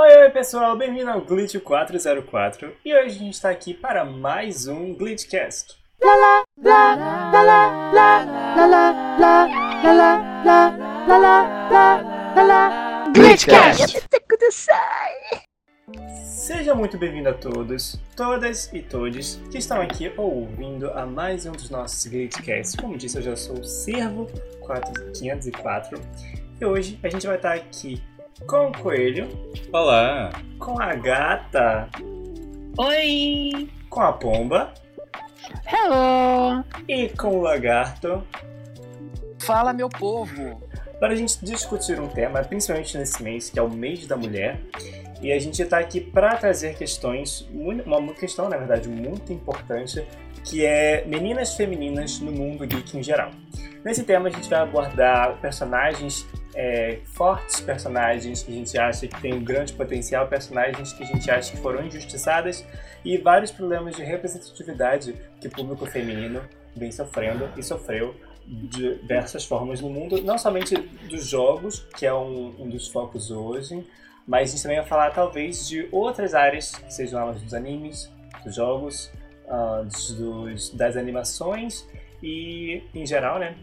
Oi, oi pessoal, bem-vindo ao Glitch 404 e hoje a gente está aqui para mais um Glitchcast. Glitchcast! Seja muito bem-vindo a todos, todas e todes que estão aqui ouvindo a mais um dos nossos Glitchcasts. Como disse, eu já sou o Servo 504 e hoje a gente vai estar aqui com o Coelho, Olá! com a Gata, Oi! com a Pomba Hello! e com o Lagarto Fala, meu povo! para a gente discutir um tema, principalmente nesse mês, que é o mês da mulher. E a gente está aqui para trazer questões, uma questão, na verdade, muito importante, que é meninas femininas no mundo geek em geral. Nesse tema a gente vai abordar personagens é, fortes, personagens que a gente acha que tem um grande potencial, personagens que a gente acha que foram injustiçadas e vários problemas de representatividade que o público feminino vem sofrendo e sofreu de diversas formas no mundo, não somente dos jogos, que é um, um dos focos hoje, mas a gente também vai falar talvez de outras áreas, sejam elas dos animes, dos jogos, dos, dos- das animações e em geral, né?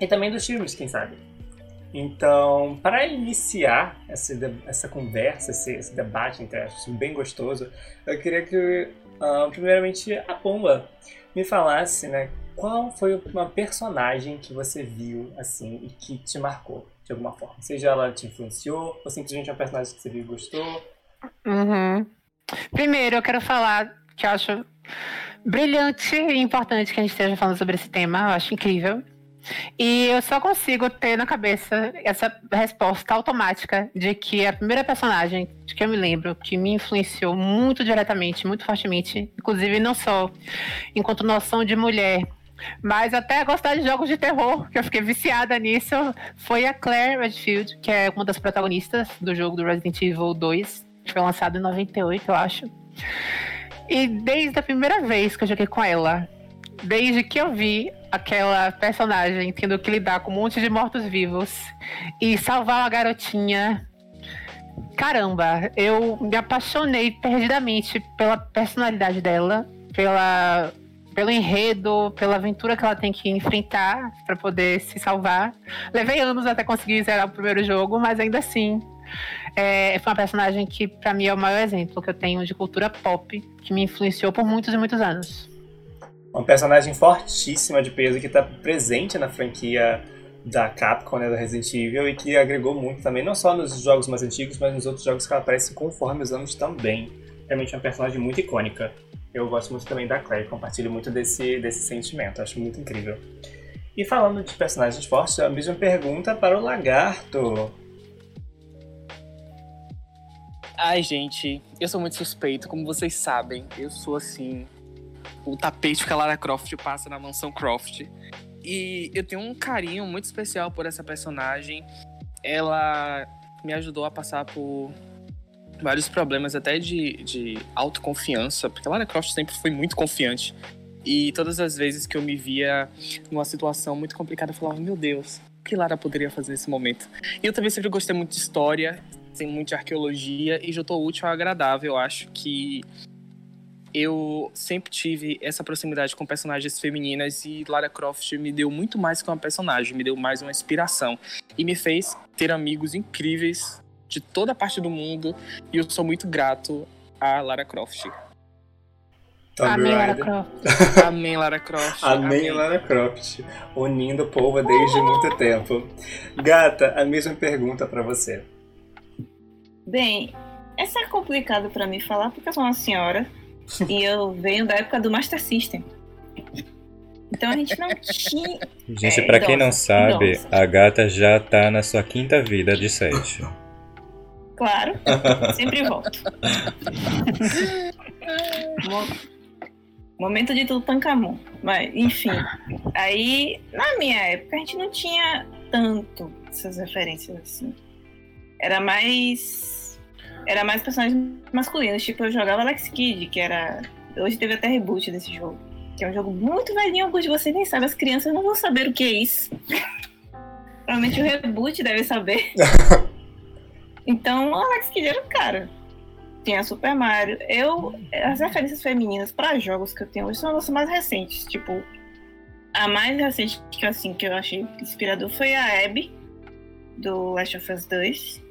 E também dos filmes, quem sabe. Então, para iniciar essa, essa conversa, esse, esse debate entre aspas, bem gostoso, eu queria que, ah, primeiramente, a Pomba me falasse, né, qual foi uma personagem que você viu, assim, e que te marcou, de alguma forma? Seja ela te influenciou, ou simplesmente uma personagem que você viu e gostou. Uhum. Primeiro, eu quero falar que eu acho brilhante e importante que a gente esteja falando sobre esse tema. Eu acho incrível. E eu só consigo ter na cabeça essa resposta automática de que a primeira personagem de que eu me lembro que me influenciou muito diretamente, muito fortemente, inclusive não só enquanto noção de mulher, mas até gostar de jogos de terror, que eu fiquei viciada nisso, foi a Claire Redfield, que é uma das protagonistas do jogo do Resident Evil 2, que foi lançado em 98, eu acho. E desde a primeira vez que eu joguei com ela, desde que eu vi aquela personagem tendo que lidar com um monte de mortos-vivos e salvar uma garotinha. Caramba, eu me apaixonei perdidamente pela personalidade dela, pela, pelo enredo, pela aventura que ela tem que enfrentar para poder se salvar. Levei anos até conseguir zerar o primeiro jogo, mas ainda assim é, foi uma personagem que, pra mim, é o maior exemplo que eu tenho de cultura pop, que me influenciou por muitos e muitos anos. Uma personagem fortíssima de peso que está presente na franquia da Capcom, né, da Resident Evil, e que agregou muito também, não só nos jogos mais antigos, mas nos outros jogos que ela aparece conforme os anos também. Realmente é uma personagem muito icônica. Eu gosto muito também da Claire, compartilho muito desse, desse sentimento, acho muito incrível. E falando de personagens fortes, a mesma pergunta para o Lagarto. Ai, gente, eu sou muito suspeito, como vocês sabem. Eu sou assim. O tapete que a Lara Croft passa na mansão Croft. E eu tenho um carinho muito especial por essa personagem. Ela me ajudou a passar por vários problemas, até de, de autoconfiança, porque a Lara Croft sempre foi muito confiante. E todas as vezes que eu me via numa situação muito complicada, eu falava: Meu Deus, o que Lara poderia fazer nesse momento? E eu também sempre gostei muito de história, tem muito de arqueologia e juntou o útil ao agradável. Eu acho que eu sempre tive essa proximidade com personagens femininas e Lara Croft me deu muito mais que uma personagem, me deu mais uma inspiração e me fez ter amigos incríveis de toda parte do mundo e eu sou muito grato a Lara Croft. Tomb Amém, Lara. Croft. Amém, Lara Croft. Amém, Lara Croft, unindo o povo desde muito tempo. Gata, a mesma pergunta para você. Bem, essa é complicado pra mim falar porque eu sou uma senhora e eu venho da época do Master System. Então a gente não tinha. Gente, É, pra quem não idosa, sabe, idosa. a gata já tá na sua quinta vida de sete. Claro, sempre volto. Mo- Momento de Tutankhamon. Mas, enfim. Aí, na minha época, a gente não tinha tanto essas referências assim. Era mais. Era mais personagens masculinos. Tipo, eu jogava Alex Kidd, que era. Hoje teve até reboot desse jogo. Que é um jogo muito velhinho, alguns de vocês nem sabem. As crianças não vão saber o que é isso. Provavelmente o reboot deve saber. Então, o Alex Kidd era o cara. Tinha Super Mario. Eu, as referências femininas para jogos que eu tenho hoje são as mais recentes. Tipo, a mais recente que, assim, que eu achei inspirador foi a Abby, do Last of Us 2.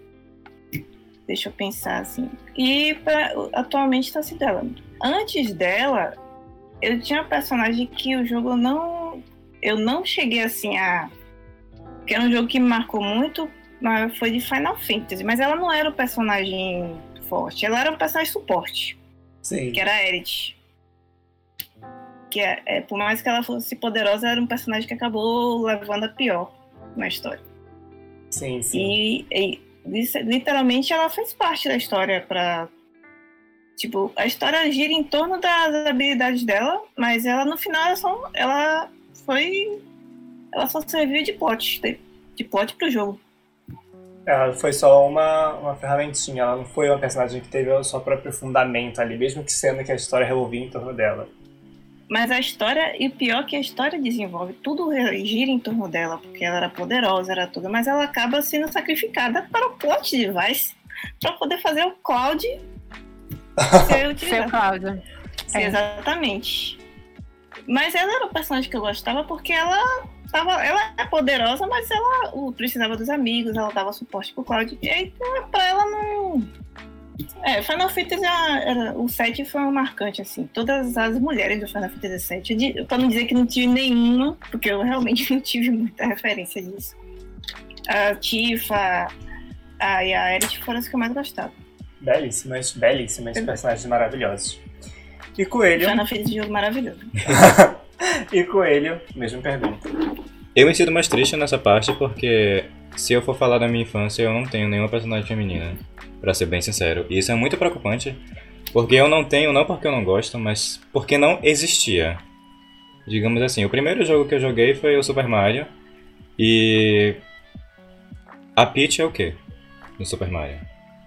Deixa eu pensar assim. E pra, atualmente tá assim dela. Antes dela, eu tinha uma personagem que o jogo não. Eu não cheguei assim a. Que era um jogo que me marcou muito, mas foi de Final Fantasy. Mas ela não era o personagem forte, ela era um personagem suporte. Sim. Que era a Aerith. Que é, é, por mais que ela fosse poderosa, era um personagem que acabou levando a pior na história. Sim, sim. E, e literalmente ela fez parte da história para tipo a história gira em torno das habilidades dela mas ela no final ela só ela foi ela só serviu de plot de, de plot pro jogo ela foi só uma, uma ferramentinha, ela não foi uma personagem que teve o seu próprio fundamento ali, mesmo que sendo que a história revolvia em torno dela. Mas a história, e pior é que a história desenvolve, tudo gira em torno dela, porque ela era poderosa, era tudo, mas ela acaba sendo sacrificada para o plot device, para poder fazer o Cloud ser utilizado. Ser o Cloud. É. Exatamente. Mas ela era o personagem que eu gostava porque ela tava, ela é poderosa, mas ela o, precisava dos amigos, ela dava suporte pro Cloud. E aí, pra ela não. É, Final Fantasy era, o 7 foi um marcante, assim. Todas as mulheres do Final Fantasy 7, pra não dizer que não tive nenhuma, porque eu realmente não tive muita referência disso. A Tifa a, e a Aerith foram as que eu mais gostava. Belíssimas, belíssimas, personagens maravilhosos. E Coelho. Final Fantasy jogo maravilhoso. e Coelho, mesma pergunta. Eu me sinto mais triste nessa parte porque se eu for falar da minha infância, eu não tenho nenhuma personagem feminina, para ser bem sincero. E isso é muito preocupante, porque eu não tenho, não porque eu não gosto, mas porque não existia. Digamos assim, o primeiro jogo que eu joguei foi o Super Mario e a Peach é o quê? No Super Mario.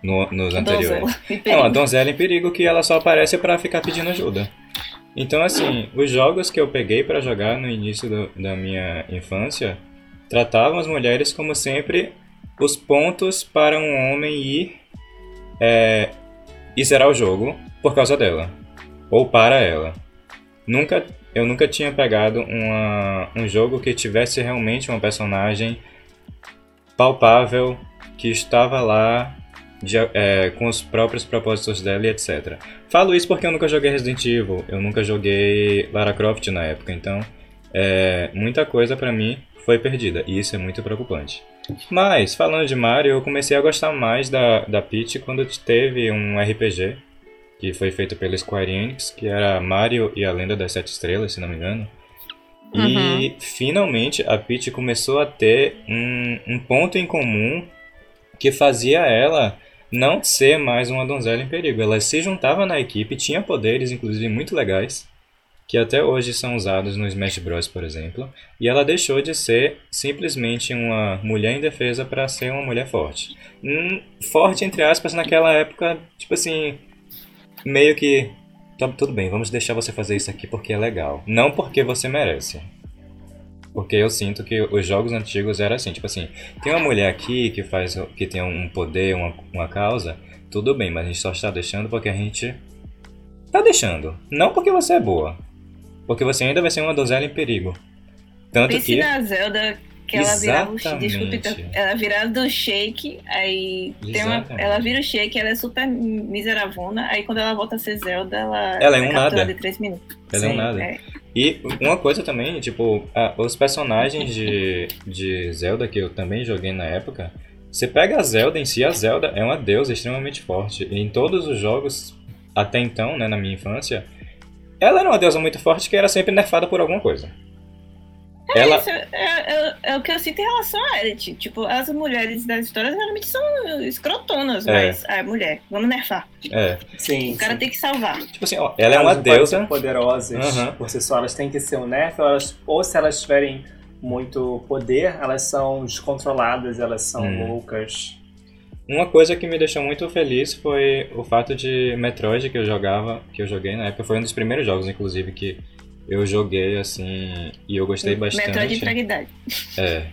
No, nos anteriores. É uma donzela em perigo que ela só aparece para ficar pedindo ajuda. Então, assim, os jogos que eu peguei para jogar no início do, da minha infância tratavam as mulheres como sempre os pontos para um homem ir é, e zerar o jogo por causa dela ou para ela. Nunca, eu nunca tinha pegado uma, um jogo que tivesse realmente uma personagem palpável que estava lá de, é, com os próprios propósitos dela e etc. Falo isso porque eu nunca joguei Resident Evil, eu nunca joguei Lara Croft na época, então é, muita coisa para mim foi perdida e isso é muito preocupante. Mas, falando de Mario, eu comecei a gostar mais da, da Peach quando teve um RPG que foi feito pela Square Enix, que era Mario e a Lenda das Sete Estrelas, se não me engano. Uhum. E finalmente a Peach começou a ter um, um ponto em comum que fazia ela não ser mais uma donzela em perigo. Ela se juntava na equipe, tinha poderes, inclusive, muito legais, que até hoje são usados no Smash Bros, por exemplo, e ela deixou de ser simplesmente uma mulher indefesa para ser uma mulher forte. Hum, forte, entre aspas, naquela época, tipo assim, meio que. Tá, tudo bem, vamos deixar você fazer isso aqui porque é legal. Não porque você merece. Porque eu sinto que os jogos antigos eram assim, tipo assim, tem uma mulher aqui que faz que tem um poder, uma, uma causa, tudo bem, mas a gente só está deixando porque a gente tá deixando. Não porque você é boa. Porque você ainda vai ser uma donzela em perigo. Tanto Pense que na Zelda que ela virava o desculpe, ela virava do shake, aí tem uma, ela vira o shake, ela é super miseravona, aí quando ela volta a ser Zelda, ela, ela é um nada. de 3 minutos. Ela Sim, é um nada. É. E uma coisa também, tipo, a, os personagens de, de Zelda que eu também joguei na época, você pega a Zelda em si, a Zelda é uma deusa extremamente forte. E em todos os jogos, até então, né, na minha infância, ela era uma deusa muito forte que era sempre nerfada por alguma coisa. É, ela... isso, é, é, é, o que eu sinto em relação a Elite. Tipo, as mulheres das histórias geralmente são escrotonas, é. mas a mulher, vamos nerfar. É. Sim. O cara sim. tem que salvar. Tipo assim, ó, ela é uma deusa. poderosas uhum. por si só, elas têm que ser um nerf, ou, elas, ou se elas tiverem muito poder, elas são descontroladas, elas são hum. loucas. Uma coisa que me deixou muito feliz foi o fato de Metroid que eu jogava, que eu joguei na época, foi um dos primeiros jogos, inclusive, que eu joguei assim e eu gostei bastante. Metroid de fragilidade. É.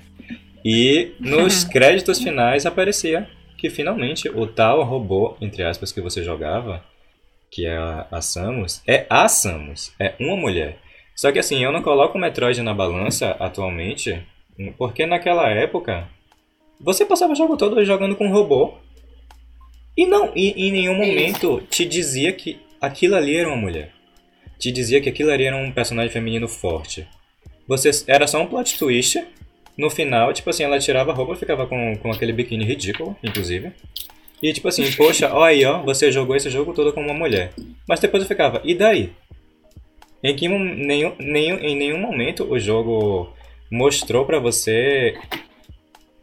E nos créditos finais aparecia que finalmente o tal robô, entre aspas, que você jogava, que é a, a Samus, é a Samus, é uma mulher. Só que assim, eu não coloco o Metroid na balança atualmente, porque naquela época você passava o jogo todo jogando com um robô e não, e em nenhum momento te dizia que aquilo ali era uma mulher. Te dizia que aquilo ali era um personagem feminino forte. Você era só um plot twist. No final, tipo assim, ela tirava a roupa e ficava com, com aquele biquíni ridículo, inclusive. E tipo assim, poxa, ó aí, ó, você jogou esse jogo todo como uma mulher. Mas depois eu ficava, e daí? Em, que, nenhum, nenhum, em nenhum momento o jogo mostrou pra você,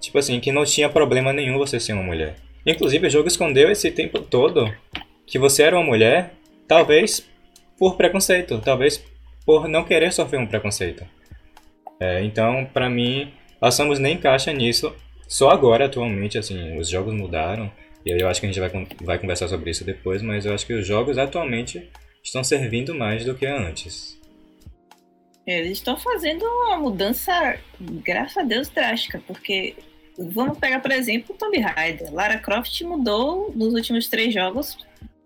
tipo assim, que não tinha problema nenhum você ser uma mulher. Inclusive, o jogo escondeu esse tempo todo que você era uma mulher, talvez por preconceito, talvez por não querer sofrer um preconceito. É, então, pra mim, a Samus nem encaixa nisso. Só agora, atualmente, assim, os jogos mudaram. E aí eu acho que a gente vai, vai conversar sobre isso depois, mas eu acho que os jogos atualmente estão servindo mais do que antes. Eles estão fazendo uma mudança, graças a Deus, drástica, porque vamos pegar, por exemplo, o Tomb Raider. Lara Croft mudou nos últimos três jogos,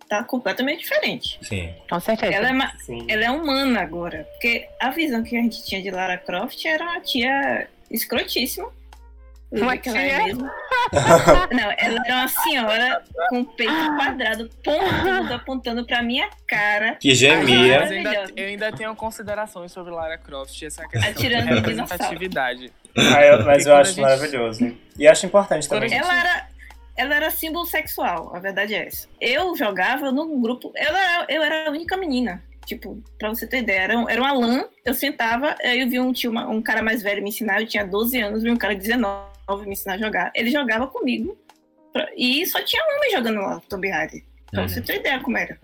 tá completamente diferente. Sim. Com certeza. Ela é, Sim. ela é humana agora, porque a visão que a gente tinha de Lara Croft era uma tia escrotíssima. Uma vi que ela é mesmo. Não, ela era uma senhora com o peito quadrado, pontudo, apontando pra minha cara. Que gemia. Mas eu ainda, eu ainda tenho considerações sobre Lara Croft, essa questão Atirando de no representatividade. Ah, eu- mas E eu acho gente- maravilhoso. E acho importante também. gente- Ela era, ela era símbolo sexual, a verdade é essa. Eu jogava num grupo. Eu era, eu era a única menina. Tipo, pra você ter ideia, era, um- era uma lã, eu sentava, aí eu vi um, tio, uma- um cara mais velho me ensinar, eu tinha 12 anos, vi um cara de 19 me ensinar a jogar. Ele jogava comigo. pra- e só tinha homem jogando lá, Tomb Raider. Pra Uhum. você ter ideia como era.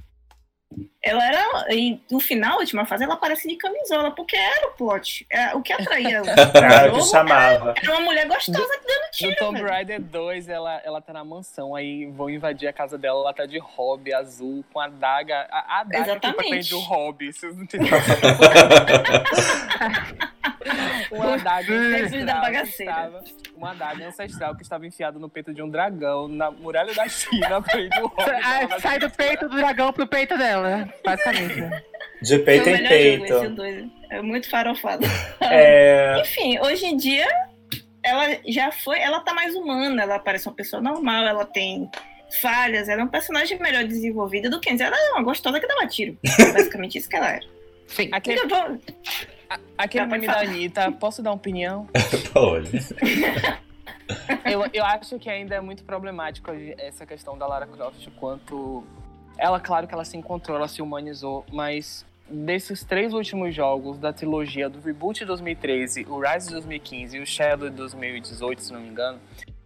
Ela era. E no final, a última fase, ela aparece de camisola, porque era o plot. É, o que atraía o o que chamava. era uma mulher gostosa dando No tiro. Tomb velho. Raider 2, ela, ela tá na mansão, aí vão invadir a casa dela, ela tá de hobby azul, com a adaga. A, a adaga que Exatamente. prende o hobby, vocês não entendem. uma adaga ancestral que uma adaga ancestral que estava enfiada no peito de um dragão na muralha da China, prende o hobby. Ah, sai do peito do dragão pro peito dela, basicamente. De peito em peito. jogo, dois. É muito farofado. É, Enfim, hoje em dia, ela já foi. Ela tá mais humana, ela parece uma pessoa normal, ela tem falhas, ela é um personagem melhor desenvolvida do que antes. Ela é uma gostosa que dava tiro. Basicamente isso que ela era. Sim. Aquele, Então, aquele meme da. Anitta, posso dar uma opinião? Pode. Eu, eu acho que ainda é muito problemático essa questão da Lara Croft, quanto. Ela, claro que ela se encontrou, ela se humanizou, mas desses três últimos jogos da trilogia do reboot de 2013, o Rise de 2015 e o Shadow de 2018, se não me engano,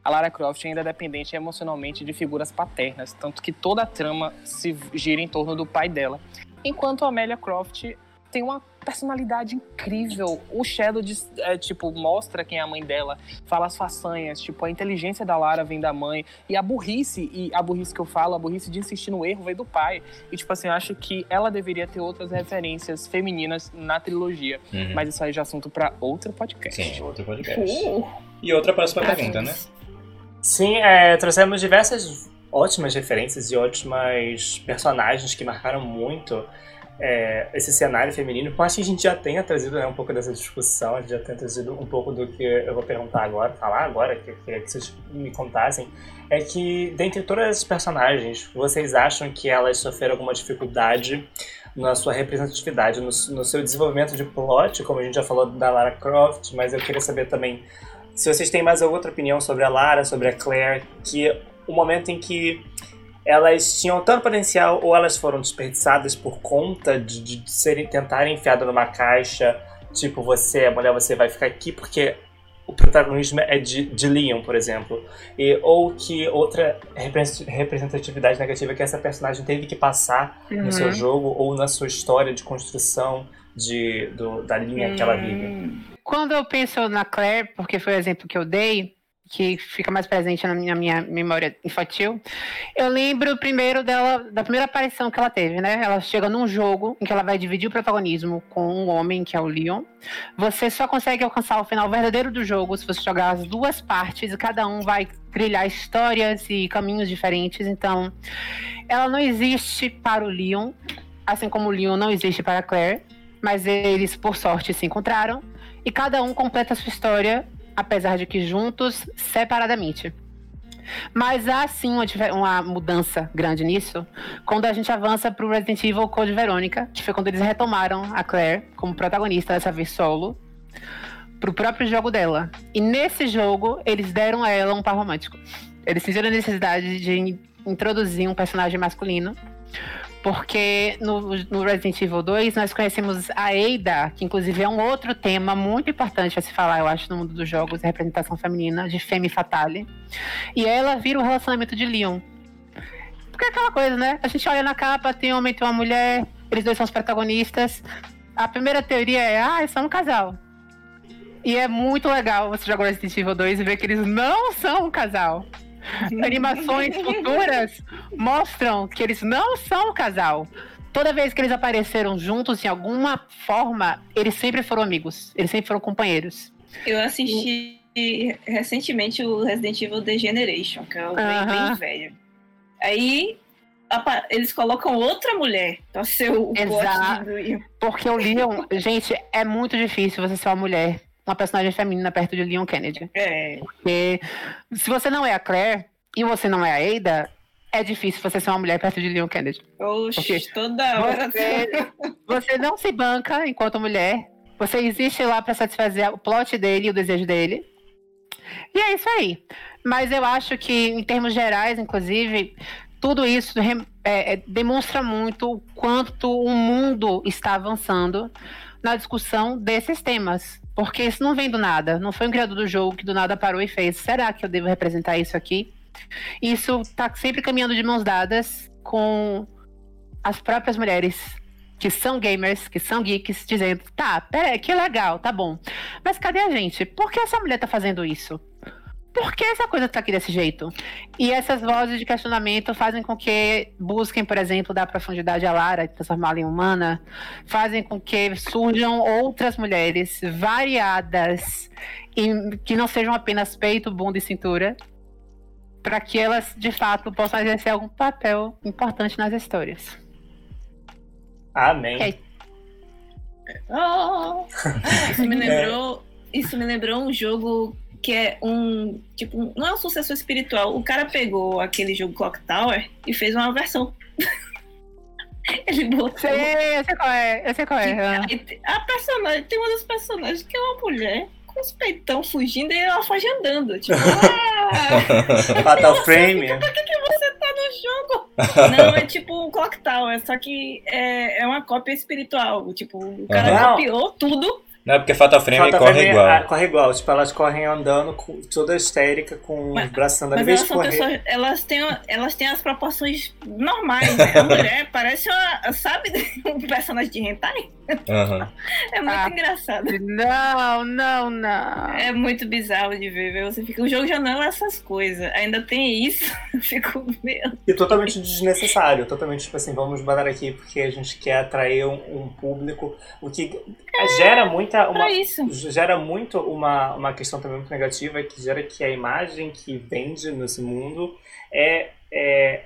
a Lara Croft ainda é dependente emocionalmente de figuras paternas, tanto que toda a trama se gira em torno do pai dela. Enquanto a Amelia Croft tem uma personalidade incrível. O Shadow, diz- é, tipo, mostra quem é a mãe dela, fala as façanhas, tipo, a inteligência da Lara vem da mãe, e a burrice, e a burrice que eu falo, a burrice de insistir no erro veio do pai. E, tipo assim, eu acho que ela deveria ter outras referências femininas na trilogia. Uhum. Mas isso aí já é assunto pra outro podcast. Sim, outro podcast. Uh, E outra próxima pergunta, né? Sim, é, trouxemos diversas ótimas referências e ótimas personagens que marcaram muito é, esse cenário feminino. Eu acho que a gente já tenha trazido né, um pouco dessa discussão, a gente já tenha trazido um pouco do que eu vou perguntar agora, falar agora, que eu queria que vocês me contassem. É que, dentre todas as personagens, vocês acham que elas sofreram alguma dificuldade na sua representatividade, no, no seu desenvolvimento de plot, como a gente já falou da Lara Croft, mas eu queria saber também se vocês têm mais alguma outra opinião sobre a Lara, sobre a Claire, que o momento em que elas tinham tanto potencial ou elas foram desperdiçadas por conta de, de serem tentarem enfiadas numa caixa, tipo, você é mulher, você vai ficar aqui porque o protagonismo é de, de Leon, por exemplo. E, ou que outra repre- representatividade negativa que essa personagem teve que passar no seu jogo ou na sua história de construção de, do- da linha que ela vive. hum, Quando eu penso na Claire, porque foi o exemplo que eu dei, que fica mais presente na minha, minha memória infantil. Eu lembro primeiro dela, da primeira aparição que ela teve, né? Ela chega num jogo em que ela vai dividir o protagonismo com um homem, que é o Leon. Você só consegue alcançar o final verdadeiro do jogo se você jogar as duas partes e cada um vai trilhar histórias e caminhos diferentes. Então, ela não existe para o Leon, assim como o Leon não existe para a Claire, mas eles, por sorte, se encontraram e cada um completa a sua história apesar de que juntos, separadamente. Mas há sim uma, uma, mudança grande nisso quando a gente avança para o Resident Evil Code Verônica, que foi quando eles retomaram a Claire como protagonista, dessa vez solo, para o próprio jogo dela. E nesse jogo, eles deram a ela um par romântico. Eles sentiram a necessidade de introduzir um personagem masculino porque no, no, Resident Evil 2 nós conhecemos a Ada, que inclusive é um outro tema muito importante a se falar, eu acho, no mundo dos jogos, a representação feminina, de Femme Fatale. E ela vira o relacionamento de Leon. Porque é aquela coisa, né? A gente olha na capa, tem um homem e uma mulher, eles dois são os protagonistas. A primeira teoria é, ah, eles são um casal. E é muito legal você jogar Resident Evil 2 e ver que eles não são um casal. Animações futuras mostram que eles não são um casal. Toda vez que eles apareceram juntos, em alguma forma, eles sempre foram amigos. Eles sempre foram companheiros. Eu assisti e... recentemente o Resident Evil The Generation, que é o uh -huh. bem, bem velho. Aí eles colocam outra mulher pra ser o Exato. Porque o Leon, gente, é muito difícil você ser uma mulher uma personagem feminina perto de Leon Kennedy. É. Porque se você não é a Claire e você não é a Ada, é difícil você ser uma mulher perto de Leon Kennedy. Oxe, toda hora. Você, você não se banca enquanto mulher. Você existe lá para satisfazer o plot dele e o desejo dele. E é isso aí. Mas eu acho que, em termos gerais, inclusive, tudo isso é, é, demonstra muito o quanto o mundo está avançando na discussão desses temas. Porque isso não vem do nada. Não foi um criador do jogo que do nada parou e fez. Será que eu devo representar isso aqui? Isso está sempre caminhando de mãos dadas com as próprias mulheres que são gamers, que são geeks, dizendo: tá, peraí, que legal, tá bom. Mas cadê a gente? Por que essa mulher tá fazendo isso? Por que essa coisa está aqui desse jeito? E essas vozes de questionamento fazem com que busquem, por exemplo, dar profundidade à Lara, transformá-la em humana, fazem com que surjam outras mulheres variadas, e que não sejam apenas peito, bunda e cintura, para que elas, de fato, possam exercer algum papel importante nas histórias. Amém. É. Oh, isso me lembrou. Isso me lembrou um jogo que é um. Tipo, não é um sucessor espiritual. O cara pegou aquele jogo Clock Tower e fez uma versão. Ele botou. Sei, eu sei qual é, eu sei qual é. A personagem, tem uma das personagens que é uma mulher com os peitão fugindo e ela foge andando. Tipo, ah, Fatal Frame. Por que, que você tá no jogo? Não, é tipo um Clock Tower, só que é, é uma cópia espiritual. Tipo, o cara uhum. copiou tudo não, é porque Fatal Frame Fatal corre Frame igual. É, corre igual. Tipo, elas correm andando com, toda histérica, com mas, os braços andando. Mas elas, correr... pessoas, elas, têm, elas têm as proporções normais, né? A mulher parece uma, sabe, um personagem de hentai. Uhum. É muito ah, engraçado. Não, não, não. É muito bizarro de ver. Você fica, o jogo já não é essas coisas. Ainda tem isso. Eu fico, meu. E totalmente desnecessário. Totalmente, tipo assim, vamos botar aqui porque a gente quer atrair um, um público. O que é, gera muita. Uma. Gera muito uma, uma questão também muito negativa, que gera que a imagem que vende nesse mundo é, é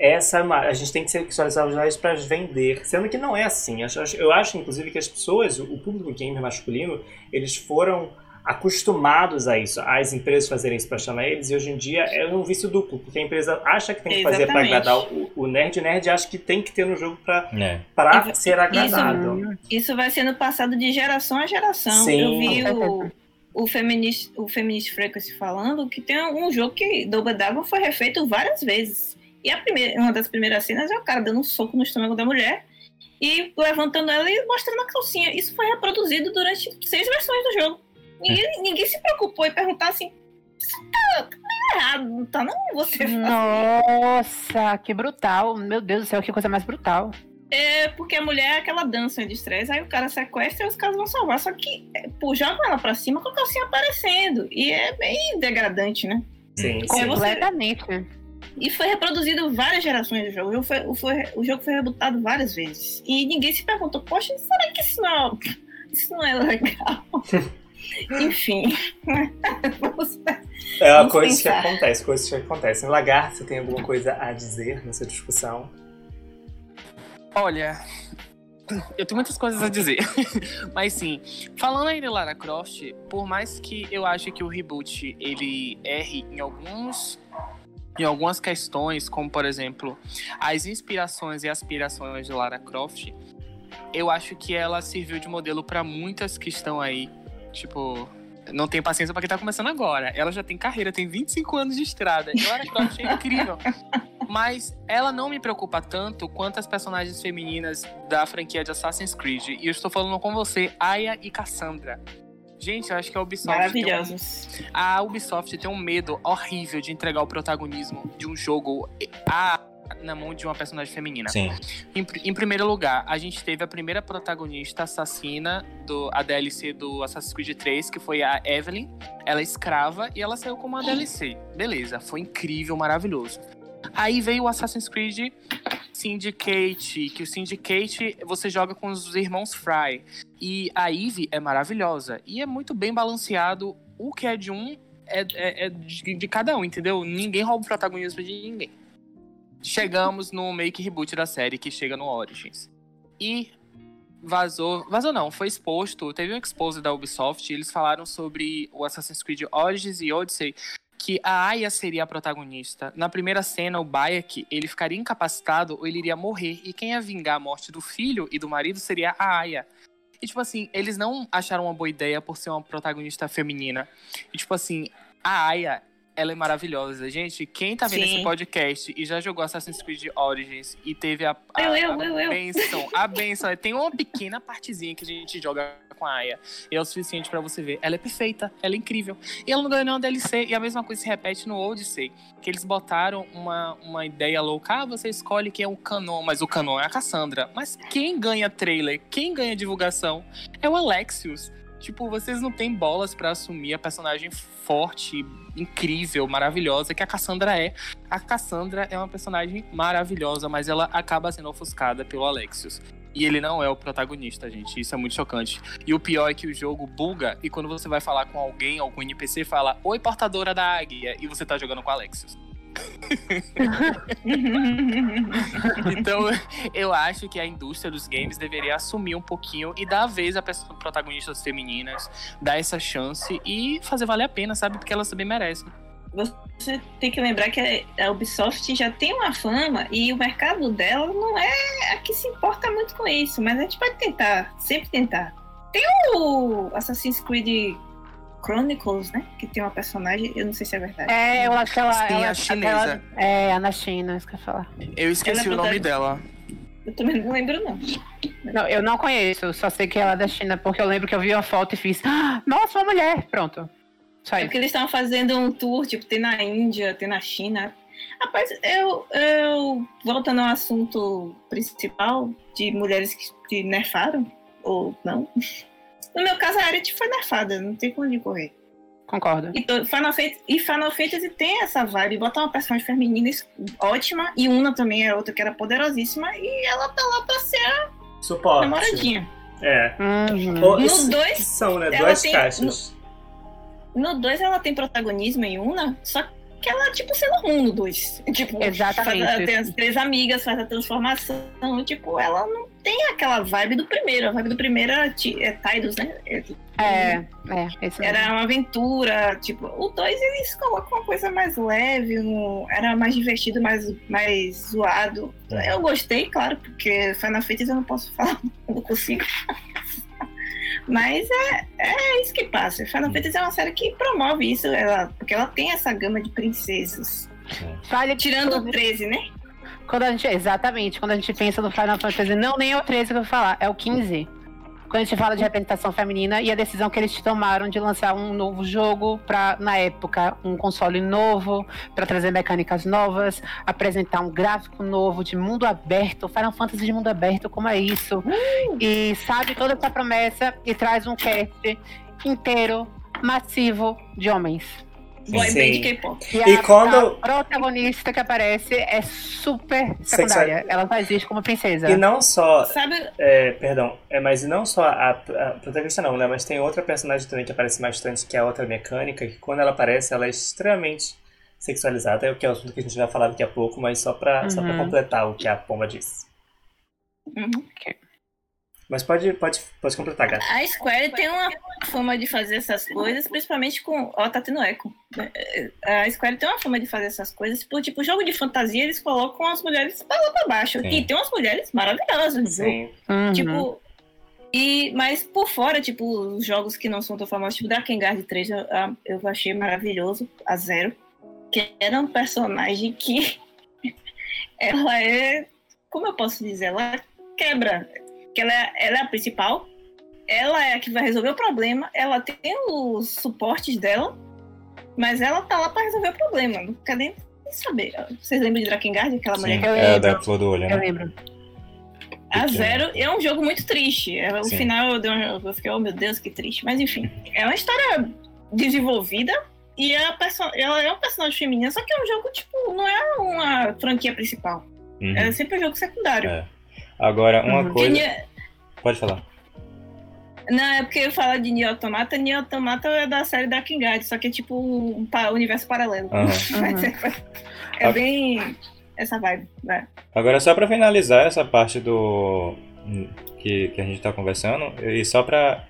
essa a gente tem que sexualizar os jovens para vender, sendo que não é assim. Eu acho, inclusive, que as pessoas, o público gamer masculino, eles foram acostumados a isso, as empresas fazerem isso para chamar eles, e hoje em dia é um vício duplo, porque a empresa acha que tem que fazer para agradar o, o nerd, e nerd acha que tem que ter no jogo para é. ser agradável. Isso, isso, vai sendo passado de geração a geração. Sim. Eu vi o, o Feminist, o Feminist Frequency falando que tem um jogo que Double Dragon foi refeito várias vezes. E a primeira, uma das primeiras cenas é o cara dando um soco no estômago da mulher e levantando ela e mostrando a calcinha. Isso foi reproduzido durante seis versões do jogo. Ninguém, é. ninguém se preocupou em perguntar assim. Tá, tá errado, não tá não? Você Nossa, que brutal. Meu Deus do céu, que coisa mais brutal. É porque a mulher é aquela dança de estresse, aí o cara sequestra e os caras vão salvar. Só que, é, pô, joga ela pra cima com a calcinha aparecendo. E é bem degradante, né? Sim, sim. Como você- Completamente. E foi reproduzido várias gerações do jogo. O jogo foi, o foi- o jogo foi rebutado várias vezes. E ninguém se perguntou, poxa, será que isso não, isso não é legal? Enfim. Vamos- É uma Vamos coisa que pensar. acontece, coisas que acontecem. Lagarto, você tem alguma coisa a dizer nessa discussão? Olha, eu tenho muitas coisas a dizer. Mas sim, falando aí de Lara Croft, por mais que eu ache que o reboot ele erre em alguns em algumas questões, como por exemplo, as inspirações e aspirações de Lara Croft, eu acho que ela serviu de modelo pra muitas que estão aí, tipo, não tem paciência pra quem tá começando agora. Ela já tem carreira, tem 25 anos de estrada. E Lara Croft é incrível. Mas ela não me preocupa tanto quanto as personagens femininas da franquia de Assassin's Creed. E eu estou falando com você, Aya e Cassandra. Gente, eu acho que a Ubisoft, tem um, Maravilhosos. a Ubisoft tem um medo horrível de entregar o protagonismo de um jogo a, na mão de uma personagem feminina. Sim. Em, em primeiro lugar, a gente teve a primeira protagonista assassina do a DLC do Assassin's Creed 3, que foi a Evelyn. Ela é escrava e ela saiu como uma DLC. Beleza, foi incrível, maravilhoso. Aí veio o Assassin's Creed Syndicate, que o Syndicate você joga com os irmãos Fry. E a Eve é maravilhosa. E é muito bem balanceado. O que é de um é, é- é de, de cada um, entendeu? Ninguém rouba o protagonismo de ninguém. Chegamos no make reboot da série, que chega no Origins. E vazou. Vazou não, foi exposto. Teve um expose da Ubisoft. E eles falaram sobre o Assassin's Creed Origins e Odyssey. Que a Aya seria a protagonista. Na primeira cena, o Bayek, ele ficaria incapacitado ou ele iria morrer. E quem ia vingar a morte do filho e do marido seria a Aya. E, tipo assim, eles não acharam uma boa ideia por ser uma protagonista feminina. E, tipo assim, a Aya, ela é maravilhosa. Gente, quem tá vendo Sim. esse podcast e já jogou Assassin's Creed Origins e teve a, a, Eu, eu, a eu, eu. benção, a benção. Tem uma pequena partezinha que a gente joga com a Aya. E é o suficiente pra você ver. Ela é perfeita, ela é incrível. E ela não ganhou nenhuma DLC. E a mesma coisa se repete no Odyssey. Que eles botaram uma, uma ideia louca. Ah, você escolhe quem é o canon, mas o canon é a Cassandra. Mas quem ganha trailer, quem ganha divulgação é o Alexios. Tipo, vocês não têm bolas pra assumir a personagem forte, incrível, maravilhosa que a Cassandra é. A Cassandra é uma personagem maravilhosa, mas ela acaba sendo ofuscada pelo Alexios. E ele não é o protagonista, gente. Isso é muito chocante. E o pior é que o jogo buga e quando você vai falar com alguém, algum NPC, fala Oi, portadora da águia, e você tá jogando com Alexios. Então, eu acho que a indústria dos games deveria assumir um pouquinho e dar a vez a protagonistas femininas, dar essa chance e fazer valer a pena, sabe? Porque elas também merecem. Você tem que lembrar que a Ubisoft já tem uma fama e o mercado dela não é a que se importa muito com isso, mas a gente pode tentar, sempre tentar. Tem o Assassin's Creed Chronicles, né? Que tem uma personagem, eu não sei se é verdade. É, eu acho que ela. Sim, ela a chinesa. aquela- é, a na China, isso que eu ia falar. Eu esqueci Ela é o nome dela. Eu também não lembro, não. Não, eu não conheço, só sei que ela é da China, porque eu lembro que eu vi uma foto e fiz. "Ah, Nossa, uma mulher! Pronto. Só É isso. porque eles estavam fazendo um tour, tipo, tem na Índia, tem na China. Rapaz, eu, eu voltando ao assunto principal de mulheres que, que nerfaram, ou não. No meu caso, a Aerith foi nerfada, não tem como onde correr. Concordo. E, to- Final Fantasy, e Final Fantasy tem essa vibe, bota uma personagem feminina ótima, e Una também é outra que era poderosíssima, e ela tá lá pra ser a Suporte. namoradinha. É. Uhum. Ou- No dois, são, né? Duas tem- caixas. No 2 ela tem protagonismo em Una, só que ela é tipo Sailor Moon no 2. Tipo, Exatamente. faz tem as três amigas, faz a transformação. Tipo, ela não tem aquela vibe do primeiro. A vibe do primeiro era é Tidus, né? É, É, é, esse mesmo. Era uma aventura. Tipo, o 2 eles colocam uma coisa mais leve, um- era mais divertido, mais, mais zoado. É. Eu gostei, claro, porque Final Fantasy eu não posso falar, eu não consigo. Mas é, é isso que passa. Final Fantasy é uma série que promove isso, ela, porque ela tem essa gama de princesas. Vale Tirando o tudo. 13, né? Quando a gente, exatamente, quando a gente pensa no Final Fantasy, não nem é o 13 que eu vou falar, é o 15. quando a gente fala de representação feminina e a decisão que eles tomaram de lançar um novo jogo para na época um console novo para trazer mecânicas novas, apresentar um gráfico novo de mundo aberto, Final Fantasy de mundo aberto, como é isso? Uh! E sabe toda essa promessa e traz um cast inteiro massivo de homens. Boy Sim. band K-pop. E, E a, quando- a protagonista que aparece é super secundária. Ela só existe como princesa. E não só. Sabe, É, perdão, é, mas não só a, a protagonista não, né? Mas tem outra personagem também que aparece bastante, que é a outra mecânica, que quando ela aparece, ela é extremamente sexualizada, é o que é o assunto que a gente vai falar daqui a pouco, mas só pra, só pra Uhum. completar o que a Pomba disse. Uhum. Mas pode, pode, pode completar, gata. a Square tem uma fama de fazer essas coisas, principalmente com. Ó, tá tendo eco. A Square tem uma fama de fazer essas coisas, por tipo, jogo de fantasia, eles colocam as mulheres pra lá pra baixo. Sim. E tem umas mulheres maravilhosas. Sim. Uhum. Tipo. E, mas por fora, tipo, os jogos que não são tão famosos, tipo Drakengard 3, eu, eu achei maravilhoso, a Zero. Que era um personagem que. ela é. Como eu posso dizer? Ela quebra. Que ela é, ela é a principal. Ela é a que vai resolver o problema. Ela tem os suportes dela. Mas ela tá lá pra resolver o problema. Não quer nem saber. Vocês lembram de Drakengard? Aquela Sim, mulher Eu é a lembro. da flor do olho, Eu né? lembro. A. Zero é um jogo muito triste. É, O Sim. final eu, dei um- eu fiquei, oh meu Deus, que triste. Mas enfim, é uma história desenvolvida e a perso- ela é um personagem feminina, só que é um jogo, tipo, não é uma franquia principal. Uhum. É sempre um jogo secundário. É. Agora, uma Uhum. coisa. Pode falar. Não, é porque eu falo de Nier Automata, Nier Automata é da série da Kingard, só que é tipo um pa- universo paralelo. Aham. Mas é, é bem essa vibe, né? Agora, só pra finalizar essa parte do. que, que a gente tá conversando, e só pra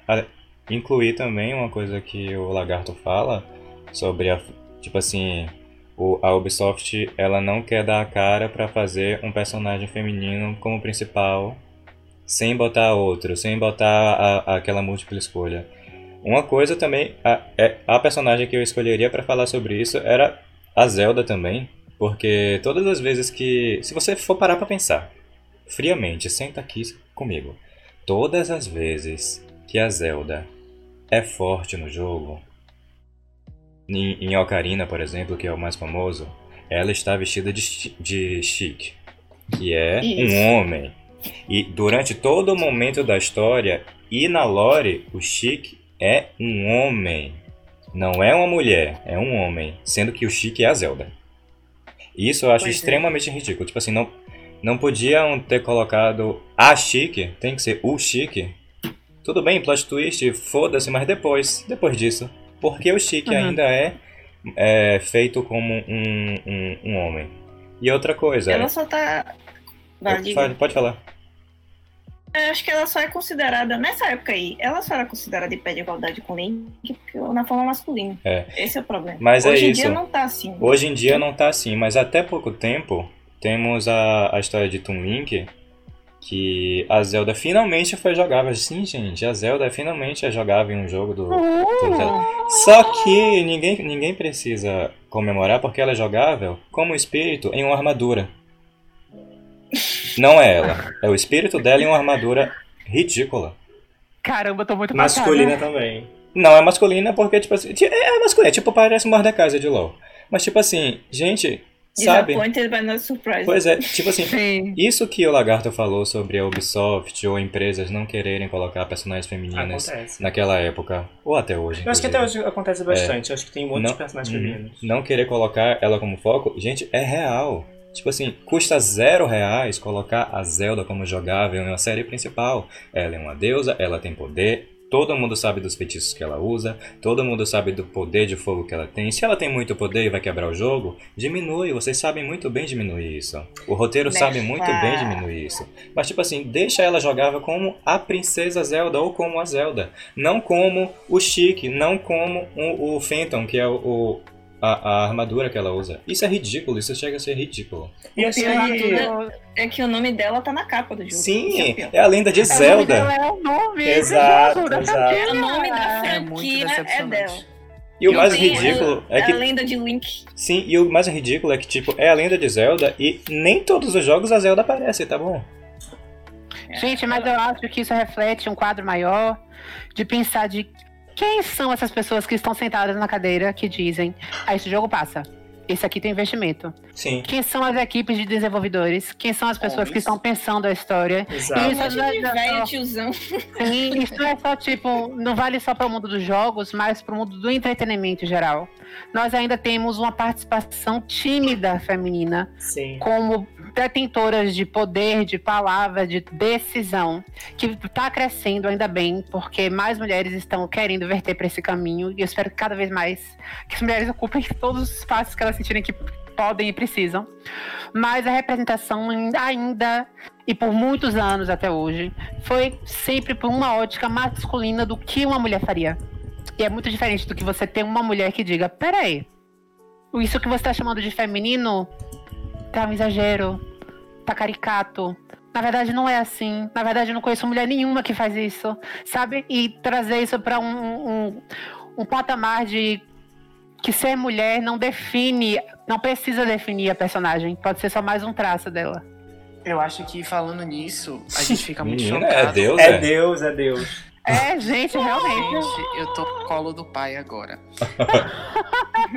incluir também uma coisa que o Lagarto fala sobre a. Tipo assim. A Ubisoft ela não quer dar a cara pra fazer um personagem feminino como principal sem botar outro, sem botar a- aquela múltipla escolha. Uma coisa também, a, é, a personagem que eu escolheria pra falar sobre isso era a Zelda também, porque todas as vezes que. Se você for parar pra pensar, friamente, senta aqui comigo. Todas as vezes que a Zelda é forte no jogo, em, em Ocarina, por exemplo, que é o mais famoso, ela está vestida de, de chique, que é Isso. um homem. E durante todo o momento da história e na lore, o Chique é um homem. Não é uma mulher, é um homem. Sendo que o Chique é a Zelda. Isso eu acho Pois é. extremamente ridículo. Tipo assim, não, não podiam ter colocado a Chique, tem que ser o Chique. Tudo bem, plot twist, foda-se, mas depois, depois disso. Porque o Chique Uhum. ainda é, é feito como um, um, um homem. E outra coisa. Ela só tá. Vai. Fale- pode falar. Eu acho que ela só é considerada, nessa época aí, ela só era considerada em pé de igualdade com o Link porque- na forma masculina. É. Esse é o problema. Mas é Hoje em isso. dia não tá assim. Hoje em dia não tá assim, mas até pouco tempo temos a, a história de Toon Link, que a Zelda finalmente foi jogável. Sim, gente, a Zelda finalmente é jogável em um jogo do. do Zelda. Só que ninguém, ninguém precisa comemorar porque ela é jogável como espírito em uma armadura. Não é ela, é o espírito dela em uma armadura ridícula. Caramba, eu tô muito Masculina passada. também. Não é masculina porque, tipo assim. É masculina, é tipo, parece Mordecai de LOL. Mas, tipo assim, gente, sabe? Disappointed by not surprise. Pois é, tipo assim, Sim. isso que o Lagarto falou sobre a Ubisoft ou empresas não quererem colocar personagens femininas Acontece. naquela época, ou até hoje. Eu acho que até hoje acontece bastante. Eu acho que tem muitos Não- personagens Uhum. femininos. Não querer colocar ela como foco, gente, é real. Tipo assim, custa zero reais colocar a Zelda como jogável em uma série principal. Ela é uma deusa, ela tem poder, todo mundo sabe dos feitiços que ela usa, todo mundo sabe do poder de fogo que ela tem. Se ela tem muito poder e vai quebrar o jogo, diminui, vocês sabem muito bem diminuir isso. O roteiro Mexa. sabe muito bem diminuir isso. Mas tipo assim, deixa ela jogável como a princesa Zelda ou como a Zelda. Não como o Chique, não como o, o Phantom, que é o, o- a, a armadura que ela usa. Isso é ridículo, isso chega a ser ridículo. E pior de que. tudo É que o nome dela tá na capa do jogo. É Sim, pior. é a lenda de O nome Zelda. dela É o nome Exato, jogo, da exato. franquia. O nome da É franquia é decepcionante. dela. E o mais ridículo a, é que a lenda de Link. sim, e o mais ridículo é que tipo, é a lenda de Zelda e nem todos os jogos a Zelda aparece, tá bom? Gente, mas eu acho que isso reflete um quadro maior de pensar de quem são essas pessoas que estão sentadas na cadeira que dizem, ah, esse jogo passa. Esse aqui tem investimento. Sim, Quem são as equipes de desenvolvedores? Quem são as pessoas que estão pensando a história? exato. Isso Um monte não é- não é só-. Sim, isso não é só tipo, não vale só para o mundo dos jogos, mas para o mundo do entretenimento em geral. Nós ainda temos uma participação tímida feminina Sim. como detentoras de poder, de palavra, de decisão, que está crescendo ainda bem, porque mais mulheres estão querendo verter para esse caminho e eu espero que cada vez mais que as mulheres ocupem todos os espaços que elas sentirem que podem e precisam. Mas a representação ainda- e por muitos anos até hoje foi sempre por uma ótica masculina do que uma mulher faria. E é muito diferente do que você ter uma mulher que diga: peraí, isso que você está chamando de feminino tá um exagero, tá caricato. Na verdade, não é assim. Na verdade, eu não conheço mulher nenhuma que faz isso, sabe? E trazer isso para um, um, um patamar de que ser mulher não define, não precisa definir a personagem. Pode ser só mais um traço dela. Eu acho que falando nisso, a gente fica muito Menina, chocado. é Deus, É é. Deus, é Deus. É, gente, realmente. Gente, eu tô no colo do pai agora.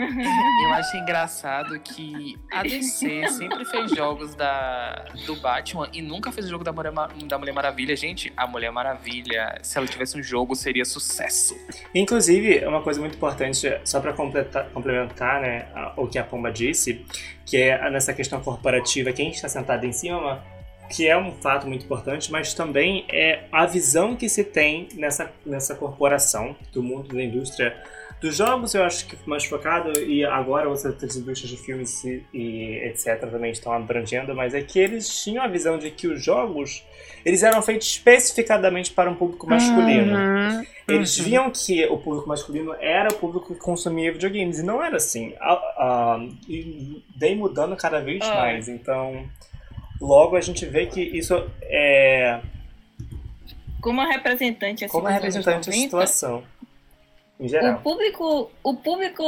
eu acho engraçado que a DC sempre fez jogos da, do Batman e nunca fez o jogo da Mulher, da Mulher Maravilha. Gente, a Mulher Maravilha, se ela tivesse um jogo, seria sucesso. Inclusive, uma coisa muito importante, só para complementar né, o que a Pomba disse, que é nessa questão corporativa, quem está sentado em cima, que é um fato muito importante, mas também é a visão que se tem nessa, nessa corporação do mundo da indústria dos jogos, eu acho que mais focado, e agora outras indústrias de filmes e, e etc. também estão abrangendo, mas é que eles tinham a visão de que os jogos eles eram feitos especificadamente para um público masculino. Uhum, Eles uhum. viam que o público masculino era o público que consumia videogames, e não era assim. A- a- e vem mudando cada vez Ah. mais. Então, logo a gente vê que isso é Como a representante, assim, como é anos representante da 90, situação. Em O geral. público, o público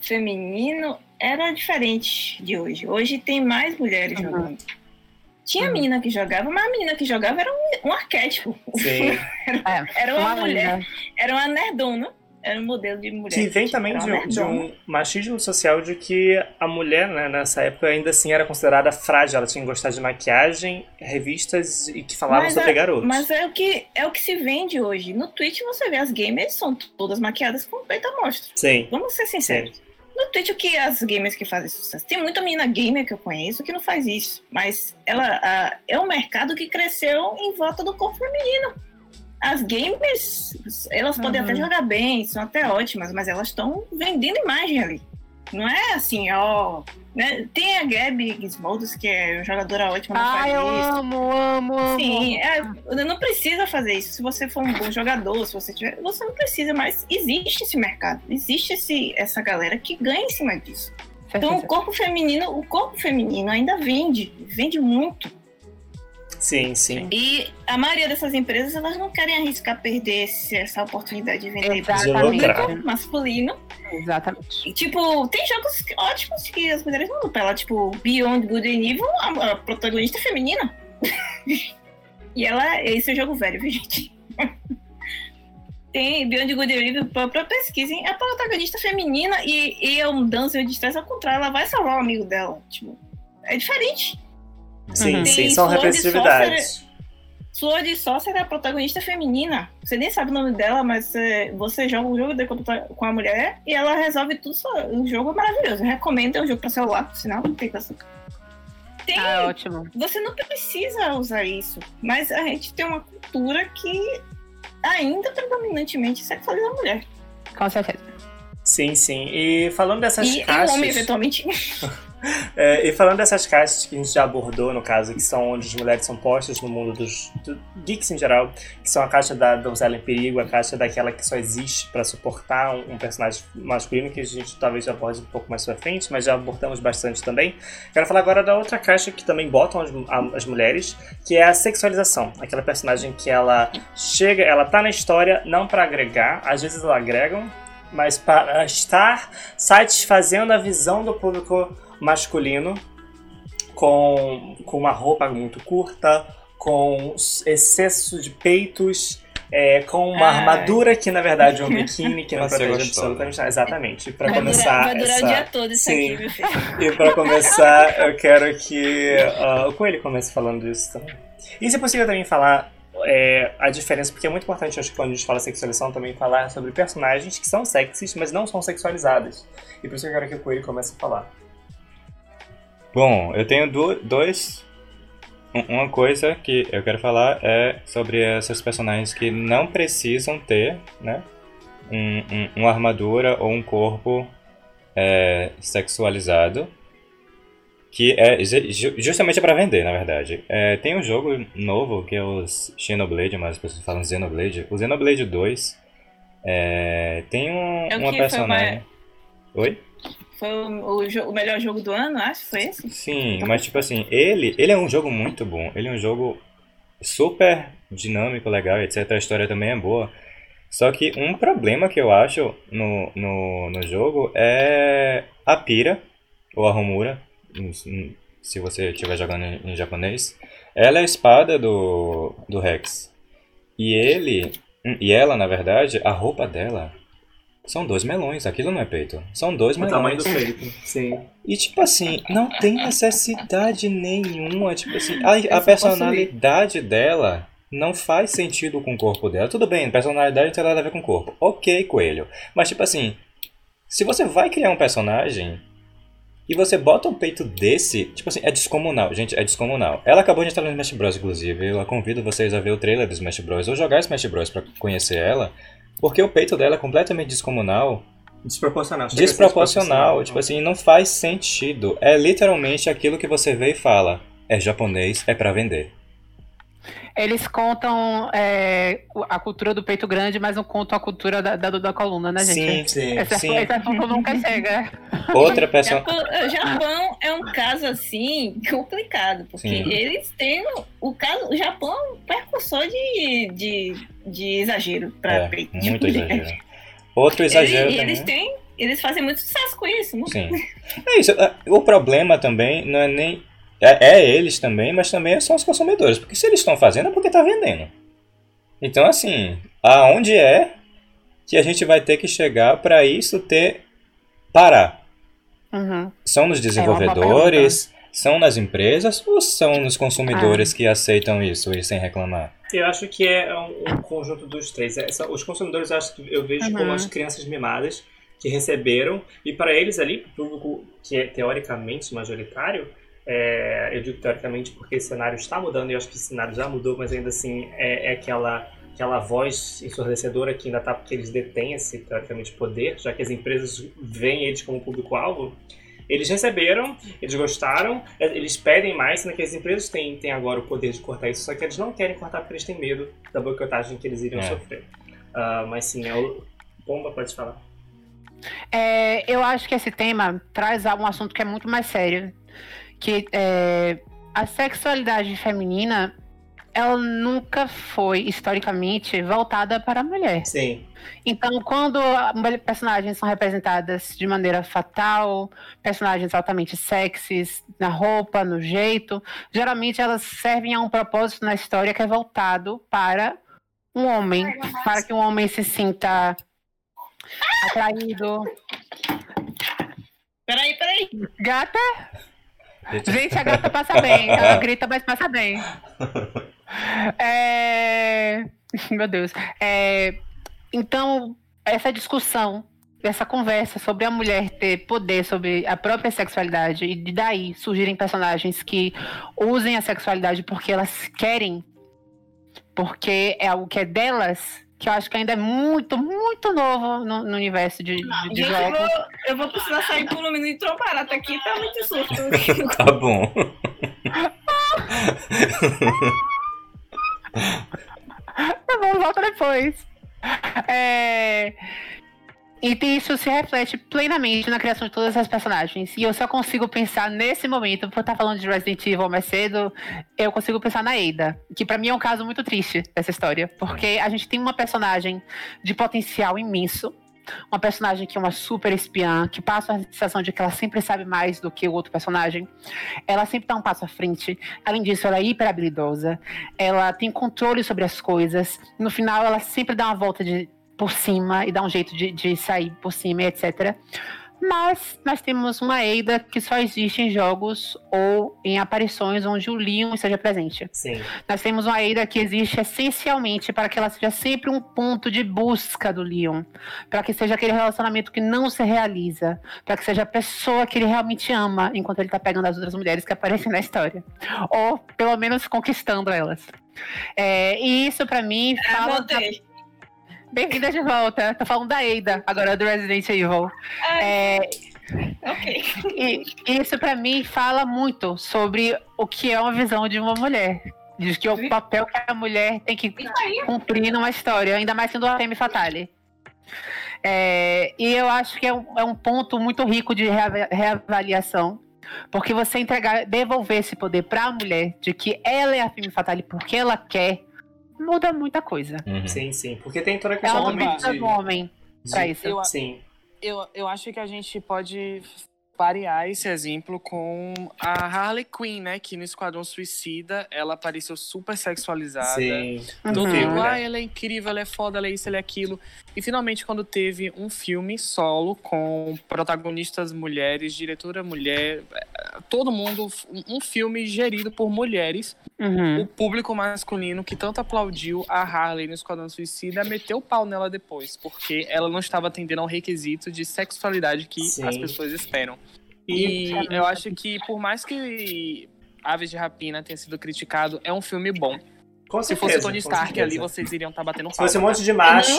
feminino era diferente de hoje. Hoje tem mais mulheres Uhum. jogando. Tinha Uhum. menina que jogava, mas a menina que jogava era um, um arquétipo. Sim. É, Era uma, uma mulher, mulher. era uma nerdona. Era um modelo de mulher. Que vem também de, um- de um machismo social de que a mulher, né, nessa época, ainda assim era considerada frágil. Ela tinha que gostar de maquiagem, revistas e que falavam Mas sobre é- garotos. Mas é o, que, é o que se vende hoje. No Twitch você vê as gamers são todas maquiadas com peito mostra. Sim. Vamos ser sinceros. No Twitch, o que as gamers que fazem sucesso? Tem muita menina gamer que eu conheço que não faz isso. Mas ela a- é um mercado que cresceu em volta do corpo feminino. As gamers, elas podem Uhum. até jogar bem, são até ótimas, mas elas estão vendendo imagem ali. Não é assim, ó. né? Tem a Gabi Gizmodos, que é uma jogadora ótima, faz eu isso. amo, amo, amo. Sim, é, não precisa fazer isso. Se você for um bom jogador, se você tiver, você não precisa, mas existe esse mercado, existe esse, essa galera que ganha em cima disso. Então o corpo feminino, o corpo feminino ainda vende, vende muito. Sim, sim. E a maioria dessas empresas elas não querem arriscar perder esse- essa oportunidade de vender para o público masculino. Exatamente. E, tipo, tem jogos ótimos que as mulheres não lutam. Ela, tipo, Beyond Good and Evil, a, a protagonista é feminina. e ela, esse é jogo velho, viu, gente? tem Beyond Good and Evil, pra, pra pesquisem, é a protagonista feminina e, e é um dança de estresse ao contrário, ela vai salvar o amigo dela. Tipo, é diferente. Sim, Uhum. sim. São Sword representatividades. Sword Sorcerer é a protagonista feminina. Você nem sabe o nome dela, mas é, você joga um jogo de computador com a mulher e ela resolve tudo. Só. O jogo é maravilhoso. Eu recomendo, é um jogo pra celular, por sinal, não tem coisa. Tem, Ah, ótimo. você não precisa usar isso, mas a gente tem uma cultura que ainda predominantemente sexualiza a mulher. Com certeza. Sim, sim. E falando dessas E, e o caixas. homem, eventualmente. É, e falando dessas caixas que a gente já abordou, no caso, que são onde as mulheres são postas no mundo dos do geeks em geral, que são a caixa da donzela em perigo, a caixa daquela que só existe pra suportar um, um personagem masculino, que a gente talvez já aborde um pouco mais pra frente, mas já abordamos bastante também. Quero falar agora da outra caixa que também botam as, as mulheres, que é a sexualização. Aquela personagem que ela chega, ela tá na história não pra agregar, às vezes ela agregam, mas para estar satisfazendo a visão do público masculino com, com uma roupa muito curta, com excesso de peitos, é, com uma Ai. armadura que na verdade é um biquíni que não protege gostosa. absolutamente nada. Exatamente. Pra Vai começar. durar, vai durar essa... o dia todo isso Sim. aqui, meu filho. E pra começar, eu quero que ah, o Coelho comece falando disso também. E se possível também falar é, a diferença, porque é muito importante, acho que quando a gente fala sexualização, também falar sobre personagens que são sexys, mas não são sexualizadas. E por isso eu quero que o Coelho comece a falar. Bom, eu tenho du- dois. um- Uma coisa que eu quero falar é sobre essas personagens que não precisam ter, né? Um, um- uma armadura ou um corpo é, sexualizado. Que é ju- justamente para vender, na verdade. É, tem um jogo novo que é o Xenoblade, mas as pessoas falam Xenoblade. O Xenoblade 2 é, tem um, É uma personagem. Oi? Foi o, o o melhor jogo do ano, acho, foi esse? Sim, mas tipo assim, ele, ele é um jogo muito bom. Ele é um jogo super dinâmico, legal, etc. A história também é boa. Só que um problema que eu acho no, no, no jogo é a Pira, ou a Homura, se você estiver jogando em, em japonês. Ela é a espada do, do Rex. E ele, e ela, na verdade, a roupa dela são dois melões. Aquilo não é peito. São dois O melões. tamanho do peito. Sim. E tipo assim, não tem necessidade nenhuma. Tipo assim, a, a personalidade dela não faz sentido com o corpo dela. Tudo bem, personalidade não tem nada a ver com o corpo. Ok, coelho. Mas tipo assim, se você vai criar um personagem e você bota um peito desse, tipo assim, é descomunal. Gente, é descomunal. Ela acabou de entrar no Smash Bros, inclusive. Eu convido vocês a ver o trailer do Smash Bros. ou jogar Smash Bros pra conhecer ela. Porque o peito dela é completamente descomunal. Desproporcional. Desproporcional, tipo assim, não faz sentido. É literalmente aquilo que você vê e fala. É japonês, é pra vender. Eles contam é, a cultura do peito grande, mas não contam a cultura da, da, da coluna, né, gente? Sim. Essa, sim. essa nunca chega. Outra pessoa. Japão, o Japão é um caso assim complicado, porque Sim. eles têm o, caso, o Japão é um precursor de, de, de exagero pra É, peito muito exagero. Outro exagero Eles, eles têm, eles fazem muito sucesso com isso, não? Sim. É isso. é, O problema também não é nem. É, é eles também, mas também são os consumidores. Porque se eles estão fazendo é porque tá vendendo. Então, assim, aonde é que a gente vai ter que chegar pra isso ter. parar? Uhum. São nos desenvolvedores? São nas empresas? Ou são nos consumidores que aceitam isso e sem reclamar? Eu acho que é um, um conjunto dos três. Essa- os consumidores, eu acho que eu vejo Uhum. como as crianças mimadas que receberam, e para eles ali, público que é teoricamente majoritário, é, eu digo teoricamente porque esse cenário está mudando, e eu acho que esse cenário já mudou, mas ainda assim é, é aquela, aquela voz ensurdecedora que ainda está porque eles detêm esse, teoricamente, poder, já que as empresas veem eles como público-alvo. Eles receberam, eles gostaram, eles pedem mais, sendo que as empresas têm, têm agora o poder de cortar isso, só que eles não querem cortar porque eles têm medo da boicotagem que eles iriam É. sofrer. Ah, mas sim, é o. Pomba, pode falar. É, eu acho que esse tema traz um assunto que é muito mais sério. Que é, a sexualidade feminina, ela nunca foi, historicamente, voltada para a mulher. Sim. Então, quando personagens são representadas de maneira fatal, personagens altamente sexys, na roupa, no jeito, geralmente elas servem a um propósito na história que é voltado para um homem, para que um homem se sinta atraído. Peraí, peraí. Gata? Gente, a gata passa bem. Ela grita, mas passa bem. É... Meu Deus. É, Então, essa discussão, essa conversa sobre a mulher ter poder sobre a própria sexualidade e de daí surgirem personagens que usem a sexualidade porque elas querem, porque é algo que é delas, que eu acho que ainda é muito, muito novo no, no universo de, de, de Gente, eu jogos. vou, eu vou precisar sair por um minuto e trocar barata aqui, tá muito susto. Tá bom. Tá bom, volta depois. É... E isso se reflete plenamente na criação de todas as personagens. E eu só consigo pensar nesse momento, por estar falando de Resident Evil mais cedo, eu consigo pensar na Ada. Que pra mim é um caso muito triste dessa história. Porque a gente tem uma personagem de potencial imenso. uma personagem que é uma super espiã, que passa a sensação de que ela sempre sabe mais do que o outro personagem. Ela sempre dá um passo à frente. Além disso, ela é hiper habilidosa. Ela tem controle sobre as coisas. No final, ela sempre dá uma volta de, por cima e dá um jeito de, de sair por cima, etc. Mas nós temos uma Eida que só existe em jogos ou em aparições onde o Leon esteja presente. Sim. Nós temos uma Eida que existe essencialmente para que ela seja sempre um ponto de busca do Leon. Para que seja aquele relacionamento que não se realiza. Para que seja a pessoa que ele realmente ama enquanto ele tá pegando as outras mulheres que aparecem na história. Ou pelo menos conquistando elas. É, e isso para mim Ah, fala. voltei. Bem-vinda de volta. Tô falando da Eida, agora do Resident Evil. É, e isso pra mim fala muito sobre o que é uma visão de uma mulher. Diz que o papel que a mulher tem que cumprir numa história, ainda mais sendo a Femme Fatale. É, e eu acho que é um, é um ponto muito rico de reava- reavaliação. Porque você entregar, devolver esse poder pra mulher, de que ela é a Femme Fatale porque ela quer, muda muita coisa. Uhum. Sim, sim. Porque tem toda a questão também de... do homem pra isso. Eu- Sim. Eu, eu acho que a gente pode parear esse exemplo com a Harley Quinn, né? Que no Esquadrão Suicida ela apareceu super sexualizada. Sim. Todo Uhum. mundo, ah, ela é incrível, ela é foda, ela é isso, ela é aquilo. E finalmente, quando teve um filme solo com protagonistas mulheres, diretora mulher, todo mundo, um- filme gerido por mulheres, Uhum. o público masculino que tanto aplaudiu a Harley no Esquadrão Suicida meteu o pau nela depois, porque ela não estava atendendo ao requisito de sexualidade que Sim. as pessoas esperam. E eu acho que, por mais que Aves de Rapina tenha sido criticado, é um filme bom. Com Se certeza, fosse Tony Stark ali, vocês iriam estar batendo Se pau. fosse um monte de macho,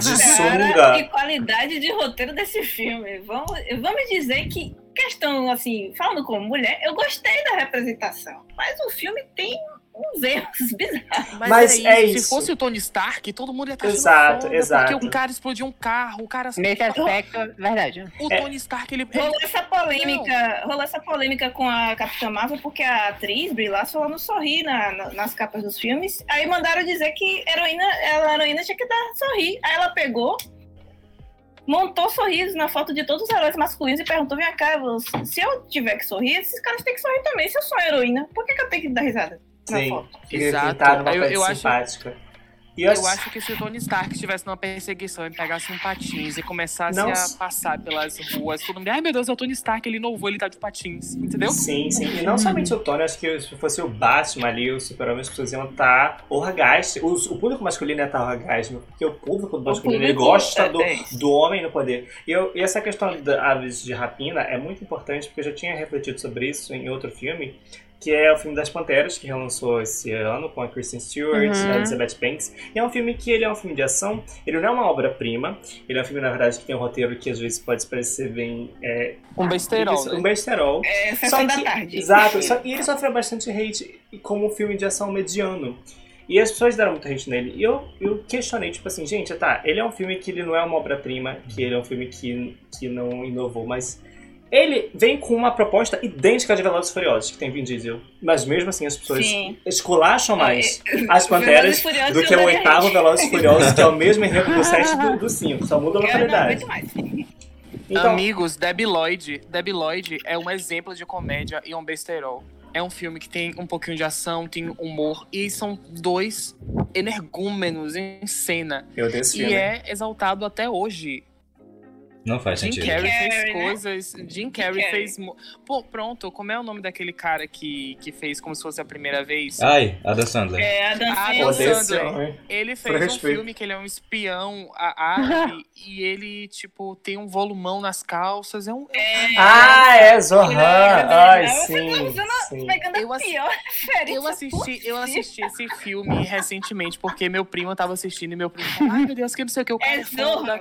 de sunga... E qualidade de roteiro desse filme. Vamos, vamos dizer que, questão assim, falando como mulher, eu gostei da representação. Mas o filme tem uns erros bizarros. Mas, Mas é, é isso. Se fosse o Tony Stark, todo mundo ia estar achando Exato, foda, exato. Porque o cara explodiu um carro, o cara... Nesse aspecto, verdade. O É. Tony Stark, ele... Rolou essa polêmica, rolou essa polêmica com a Capitã Marvel porque a atriz Brie Larson ela não sorri na- na- nas capas dos filmes. Aí mandaram dizer que heroína, ela, a heroína tinha que dar sorrir. Aí ela pegou, montou sorrisos na foto de todos os heróis masculinos e perguntou: Vem cá, você- se eu tiver que sorrir, esses caras têm que sorrir também. Se eu sou a heroína, por que, que eu tenho que dar risada Sim, Exato. Eu- eu acho- simpática. E Eu acho que se o Tony Stark estivesse numa perseguição e pegasse um patins e começasse Não. a passar pelas ruas, todo mundo, ai meu Deus, é o Tony Stark, ele inovou, ele tá de patins, entendeu? Sim, sim. E não somente o Tony, acho que se fosse o Batman ali, o Super-Homem, as pessoas iam estar orgasmo. O, o público masculino ia estar orgasmo, porque o público masculino ele público gosta é- do, é do homem no poder. E, eu- e essa questão da aves de rapina é muito importante, porque eu já tinha refletido sobre isso em outro filme, que é o filme das Panteras, que relançou esse ano com a Kristen Stewart Uhum. e a Elizabeth Banks. E é um filme que ele é um filme de ação, ele não é uma obra-prima, ele é um filme, na verdade, que tem um roteiro que às vezes pode parecer bem... É, Um besterol, né? um besterol. É sessão da que- tarde. Exato, só, e ele sofreu bastante hate como um filme de ação mediano. E as pessoas deram muito hate nele. E eu, eu questionei, tipo assim, gente, tá, ele é um filme que ele não é uma obra-prima, que ele é um filme que, que não inovou, mas ele vem com uma proposta idêntica de Velozes e Furiosos, que tem Vin Diesel. Mas mesmo assim as pessoas Sim. esculacham mais as Velozes Panteras e Furiosos do que o oitavo. Velozes e Furiosos, que é o mesmo enredo do 7 do, do 5, só muda a localidade. Então, Amigos, Debbie Lloyd. Debbie Lloyd é um exemplo de comédia e um besterol. É um filme que tem um pouquinho de ação, tem humor, e são dois energúmenos em cena. eu dei esse E filme. é exaltado até hoje. Não faz Jim sentido. Carrey fez Carrey, né? coisas. Jim Carrey Carrey. fez. Pô, pronto, como é o nome daquele cara que, que fez como se fosse a primeira vez? Ai, Adam Sandler. É, Ah, Adam desse Sandler. Ele fez um filme que ele é um espião a- árabe e ele, tipo, tem um volumão nas calças. É um. É, Ah, é Zohan! É Ai, Você sim, tá usando sim. pegando Eu a assi- pior referência Eu assisti, eu assisti esse filme recentemente, porque meu primo tava assistindo e meu primo falou, ai meu Deus, que não sei o que, o cara É é, foda, Zorro,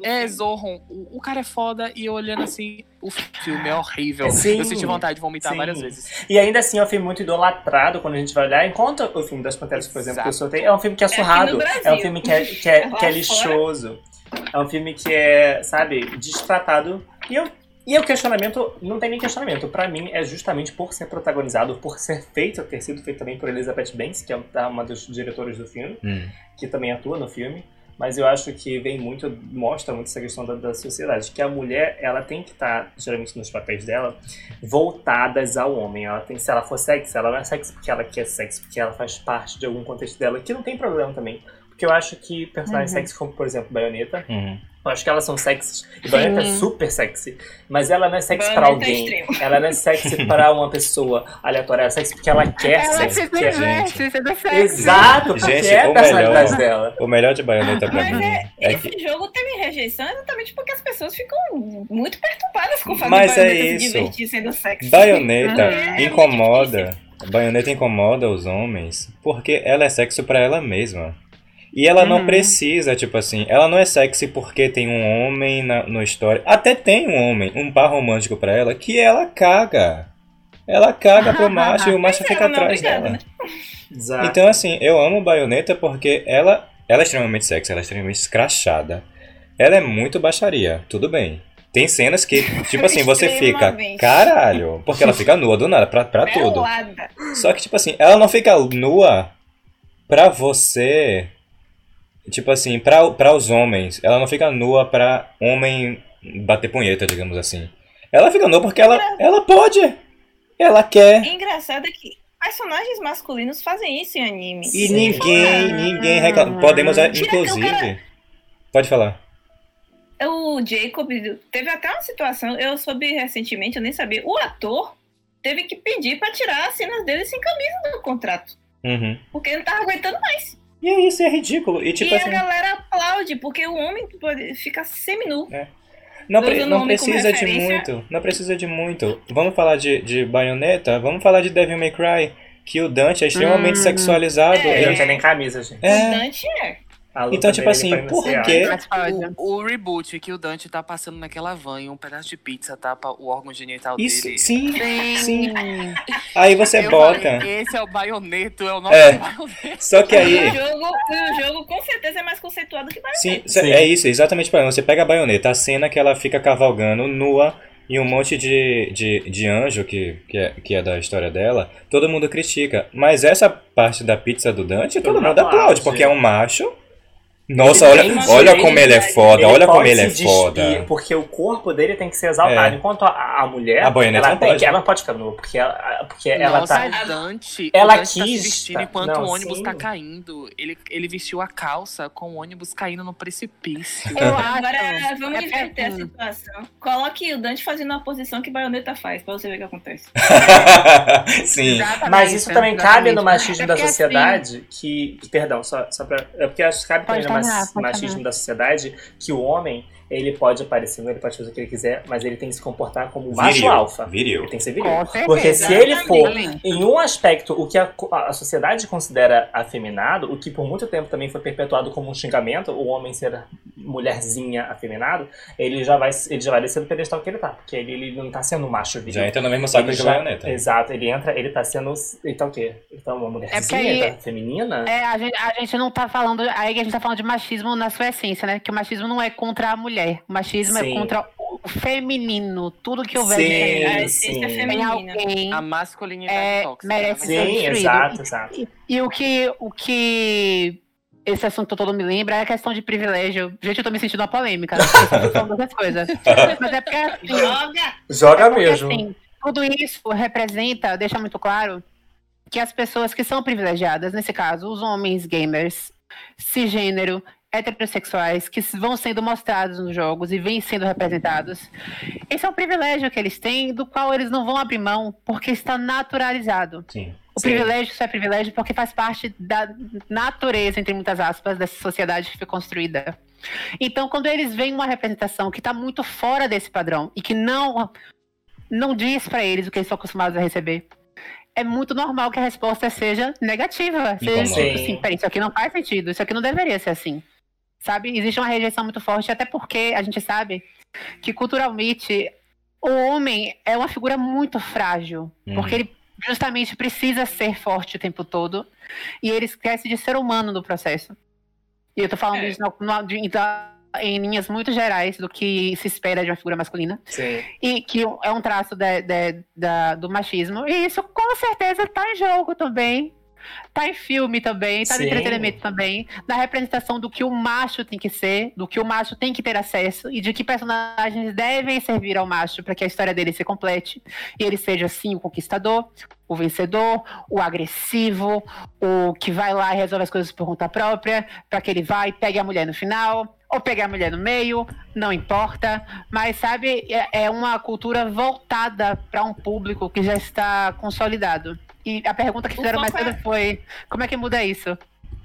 que Zorro nanana." é o É, cara é foda e eu olhando assim, o filme é horrível. Sim. eu senti vontade de vomitar Sim. várias vezes. E ainda assim é um filme muito idolatrado quando a gente vai olhar. Enquanto o filme das Panteras, por exemplo, que eu soltei, é um filme que é surrado. Brasil. É um filme que é, que é, que é lixoso. É um filme que é, sabe, destratado. E eu. E o questionamento, não tem nem questionamento. Pra mim, é justamente por ser protagonizado, por ser feito, ter sido feito também por Elizabeth Banks, que é uma dos diretores do filme, Hum. que também atua no filme. Mas eu acho que vem muito, mostra muito essa questão da, da sociedade, que a mulher, ela tem que estar, geralmente nos papéis dela, voltadas ao homem. Ela tem, se ela for sexy, ela não é sexy porque ela quer sexy, porque ela faz parte de algum contexto dela, que não tem problema também. Porque eu acho que personagens Uhum. sexy, como por exemplo Bayonetta, Uhum. Eu acho que elas são sexys. E Bayonetta é super sexy. Mas ela não é sexy pra Bayonetta é alguém. extremo. ela não é sexy pra uma pessoa aleatória. Ela é sexy porque ela quer Ela ser. se porque é- sendo sexy. Exato, porque Gente, é a o personalidade melhor- dela. O melhor de Bayonetta pra Mas mim é, é esse que. jogo teve rejeição exatamente porque as pessoas ficam muito perturbadas com o fato Mas de é Bayonetta isso. se divertir sendo sexy. Bayonetta É muito incomoda. Bayonetta incomoda os homens porque ela é sexo pra ela mesma. E ela não Uhum. precisa, tipo assim, ela não é sexy porque tem um homem na, no história. Até tem um homem, um par romântico pra ela, que ela caga. Ela caga pro macho e o macho Mas fica não é atrás obrigada, dela. né? Exato. Então, assim, eu amo Bayonetta porque ela, ela é extremamente sexy, ela é extremamente escrachada. Ela é muito baixaria, tudo bem. Tem cenas que, tipo assim, você fica, caralho, porque ela fica nua do nada, pra, pra tudo. Só que, tipo assim, ela não fica nua pra você. Tipo assim, pra, pra os homens. Ela não fica nua pra homem bater punheta, digamos assim. Ela fica nua porque ela, ela pode. Ela quer. Engraçado é que personagens masculinos fazem isso em anime. E Sim. ninguém, ninguém reclama. Podemos, é, o inclusive. cara- Pode falar. O Jacob teve até uma situação, eu soube recentemente, eu nem sabia. O ator teve que pedir pra tirar as cenas dele sem camisa do contrato. Uhum. Porque ele não tava aguentando mais. E é isso, é ridículo. E tipo e assim. a galera aplaude, porque o homem pode ficar seminu. Não, pre- não o precisa de muito. Não precisa de muito. Vamos falar de, de Bayonetta? Vamos falar de Devil May Cry. Que o Dante é extremamente Hum. sexualizado. É. Ele não tem nem camisa, gente. O É. Dante é. Então, tipo assim, por quê? Mas pode. O, o reboot que o Dante tá passando naquela van e um pedaço de pizza tapa o órgão genital Isso, dele. sim. Sim. Sim. Aí você Eu bota. falei, esse é o baioneto, é o nosso É. baioneto. Só que aí. o jogo, o jogo com certeza é mais conceituado que Bayonetta. Sim, Sim. é isso, exatamente para Você pega a baioneta, a cena que ela fica cavalgando nua e um monte de, de, de anjo que, que, é, que é da história dela, todo mundo critica. Mas essa parte da pizza do Dante, todo Todo mundo aplaude. porque é um macho. Nossa, Ele olha, olha como ele é foda, olha como ele é foda. Porque o corpo dele tem que ser exaltado. É. Enquanto a, a mulher. A Bayonetta ela não tem pode. que- ela não pode ficar nua, porque ela, porque ela Nossa, tá. o Dante, Ela o Dante tá quis, se vestindo tá- enquanto não, o ônibus sim. tá caindo. Ele, ele vestiu a calça com o ônibus caindo no precipício. Eu acho. Agora vamos é inverter a assim. situação. Coloque o Dante fazendo a posição que Bayonetta faz, pra você ver o que acontece. Sim. Exatamente, Mas isso também cabe no exatamente. machismo É da porque, sociedade que, que- Perdão, só, só pra. É porque acho que cabe também no pode machismo da sociedade que o homem, ele pode aparecer, ele pode fazer o que ele quiser, mas ele tem que se comportar como um macho Viril. alfa. Viril. Ele tem que ser viril. Com certeza. Porque se ele for em um aspecto, o que a, a sociedade considera afeminado, o que por muito tempo também foi perpetuado como um xingamento, o homem ser mulherzinha afeminado, ele já vai, ele já vai descer do pedestal que ele tá. Porque ele, ele não tá sendo um macho viril. Já entra no mesmo saco Ele que a já- baioneta. Exato, ele entra, ele tá sendo. Ele tá o quê? Ele tá uma mulherzinha, aí- ele tá feminina? É, a gente, a gente não tá falando. Aí a gente tá falando de machismo na sua essência, né? Que o machismo não é contra a mulher. O machismo Sim. é contra o feminino. Tudo que houver de Sim, A feminino. essência sim. Tem feminina. alguém. A masculinidade É, tóxica. merece né? ser Sim, destruído. exato, exato. E, e o que. O que esse assunto todo me lembra é a questão de privilégio. Gente, eu tô me sentindo uma polêmica. Né? Dessas coisas. Mas é porque assim, Joga! Joga é porque, mesmo. assim, tudo isso representa, deixa muito claro, que as pessoas que são privilegiadas, nesse caso, os homens gamers, cisgênero, heterossexuais, que vão sendo mostrados nos jogos e vêm sendo representados, esse é um privilégio que eles têm, do qual eles não vão abrir mão, porque está naturalizado. Sim. O Sim. privilégio só é privilégio porque faz parte da natureza, entre muitas aspas, dessa sociedade que foi construída. Então, quando eles veem uma representação que está muito fora desse padrão e que não, não diz para eles o que eles estão acostumados a receber, é muito normal que a resposta seja negativa. Seja tipo assim, peraí, isso aqui não faz sentido, isso aqui não deveria ser assim. Sabe? Existe uma rejeição muito forte, até porque a gente sabe que culturalmente o homem é uma figura muito frágil, Uhum. porque ele justamente precisa ser forte o tempo todo e ele esquece de ser humano no processo. E eu tô falando É. isso no- no- de- da- em linhas muito gerais do que se espera de uma figura masculina Sim. e que é um traço da- da- da- do machismo. E isso com certeza tá em jogo também tá em filme também, tá Sim. no entretenimento também, na representação do que o macho tem que ser, do que o macho tem que ter acesso e de que personagens devem servir ao macho para que a história dele se complete e ele seja assim o conquistador, o vencedor, o agressivo, o que vai lá e resolve as coisas por conta própria, para que ele vá e pegue a mulher no final, ou pegue a mulher no meio, não importa. Mas, sabe, é, é uma cultura voltada para um público que já está consolidado. E a pergunta que fizeram mais cedo é- foi: como é que muda isso?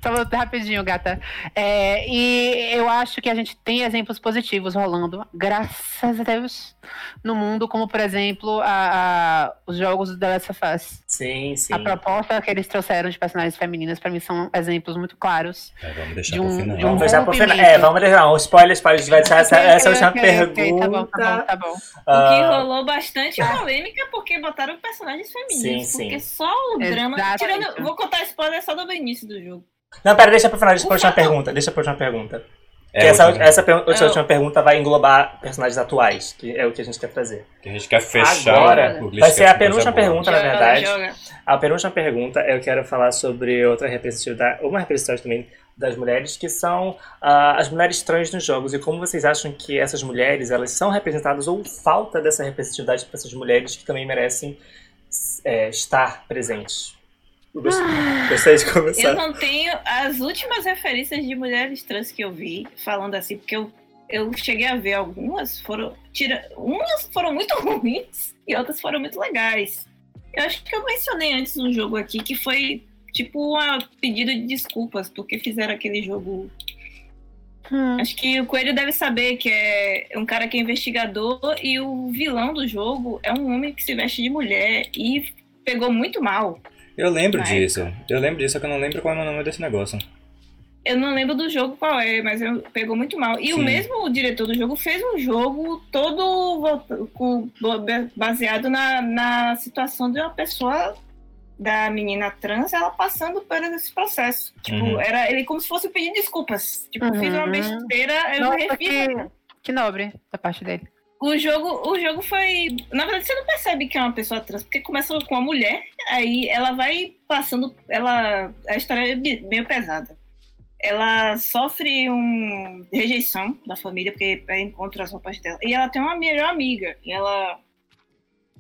Só rapidinho, gata. É, e eu acho que a gente tem exemplos positivos rolando, graças a Deus, no mundo, como por exemplo a- a- os jogos do The Last of Us. Sim, sim. A proposta que eles trouxeram de personagens femininas, pra mim, são exemplos muito claros. É, vamos deixar De um- pro final. de um Vamos deixar pro final. É, vamos deixar. Um spoiler, spoiler. Vai deixar essa, essa última Ok, ok, ok, pergunta. Tá bom, tá bom, tá bom. O que Ah, rolou bastante polêmica porque botaram personagens femininos. Sim, porque sim. só o drama. Tirando, vou contar spoiler só do início do jogo. Não, pera, deixa pro final, deixa pra última pergunta. Deixa pra última pergunta. É, que essa, última- essa, per- essa última pergunta vai englobar personagens atuais, que é o que a gente quer trazer. que a gente quer fechar Agora, vai ser a penúltima boa. pergunta, na verdade. joga. A penúltima pergunta eu quero falar sobre outra representatividade, uma representatividade também das mulheres, que são ah, as mulheres trans nos jogos. E como vocês acham que essas mulheres elas são representadas ou falta dessa representatividade para essas mulheres que também merecem é, estar presentes? Gostaria de começar. Eu não tenho as últimas referências de mulheres trans que eu vi falando assim, porque eu, eu cheguei a ver algumas, foram. Tira, umas foram muito ruins e outras foram muito legais. Eu acho que eu mencionei antes um jogo aqui que foi tipo um pedido de desculpas, porque fizeram aquele jogo. Hum. Acho que o Coelho deve saber que é um cara que é investigador e o vilão do jogo é um homem que se veste de mulher e pegou muito mal. Eu lembro disso. Eu lembro disso, só que eu não lembro qual é o nome desse negócio. Eu não lembro do jogo qual é, mas eu, pegou muito mal. E o Sim. mesmo diretor do jogo fez um jogo todo baseado na, na situação de uma pessoa, da menina trans, ela passando por esse processo. Tipo, Uhum. era ele como se fosse pedir desculpas. Tipo, Uhum. fiz uma besteira, eu Nossa, refiz. que, que nobre da parte dele. O jogo, o jogo foi. Na verdade, você não percebe que é uma pessoa trans, porque começa com uma mulher, aí ela vai passando. Ela. A história é meio pesada. Ela sofre um rejeição da família, porque encontra as roupas dela. E ela tem uma melhor amiga. E ela.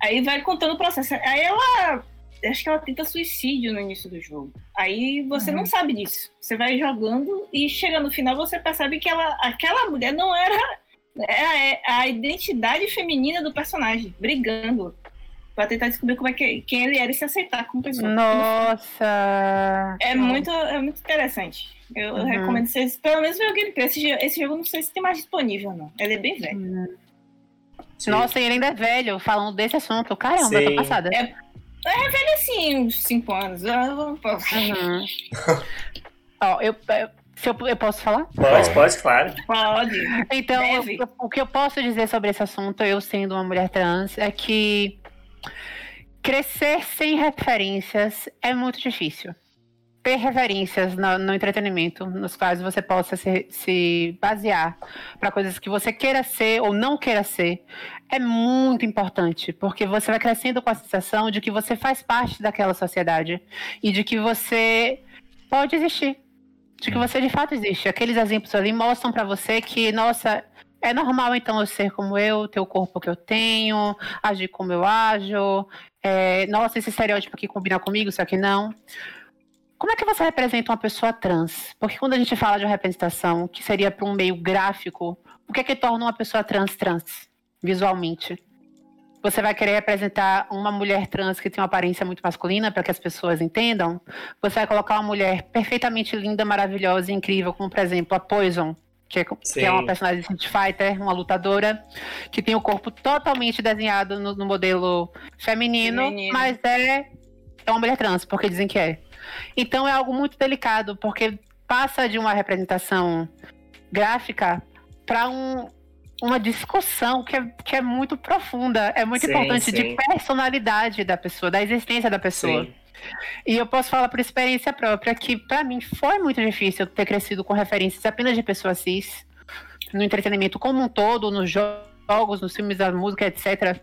Aí vai contando o processo. Aí ela. Acho que ela tenta suicídio no início do jogo. Aí você não sabe disso. Você vai jogando e chega no final você percebe que ela, aquela mulher não era é é a identidade feminina do personagem, brigando pra tentar descobrir como é que, quem ele era e se aceitar como pessoa. Nossa. É muito, é muito interessante. Eu, eu Uhum. recomendo vocês, pelo menos ver o gameplay. Esse, esse jogo não sei se tem mais disponível, não. Ele é bem velho. Sim. Nossa, e ele ainda é velho, falando desse assunto. Caramba, eu Sim. tô passada. É. Ele assim, uns 5 anos. Eu- eu- Uhum. Ó, eu, eu, se eu, eu posso falar? Pode, pode, claro. Pode. Então, eu- o que eu posso dizer sobre esse assunto, eu sendo uma mulher trans, é que crescer sem referências é muito difícil. Ter referências no, no entretenimento, nos quais você possa se, se basear para coisas que você queira ser ou não queira ser, é muito importante, porque você vai crescendo com a sensação de que você faz parte daquela sociedade e de que você pode existir de que você de fato existe. Aqueles exemplos ali mostram pra você que, nossa, é normal então eu ser como eu, ter o corpo que eu tenho, agir como eu ajo. é, nossa, esse estereótipo aqui combina comigo, isso aqui não. Como é que você representa uma pessoa trans? Porque quando a gente fala de uma representação que seria para um meio gráfico, o que é que torna uma pessoa trans trans, visualmente? Você vai querer representar uma mulher trans que tem uma aparência muito masculina para que as pessoas entendam? Você vai colocar uma mulher perfeitamente linda, maravilhosa e incrível, como por exemplo a Poison, que é, que é uma personagem de Street Fighter, uma lutadora, que tem o corpo totalmente desenhado no, no modelo feminino, Feminino. mas é, é uma mulher trans, porque dizem que é. Então é algo muito delicado, porque passa de uma representação gráfica para um, uma discussão que é, que é muito profunda, é muito Sim, importante sim. de personalidade da pessoa, da existência da pessoa. Sim. E eu posso falar por experiência própria que pra mim foi muito difícil ter crescido com referências apenas de pessoas cis, no entretenimento como um todo, nos jo- jogos, nos filmes, da música, etc.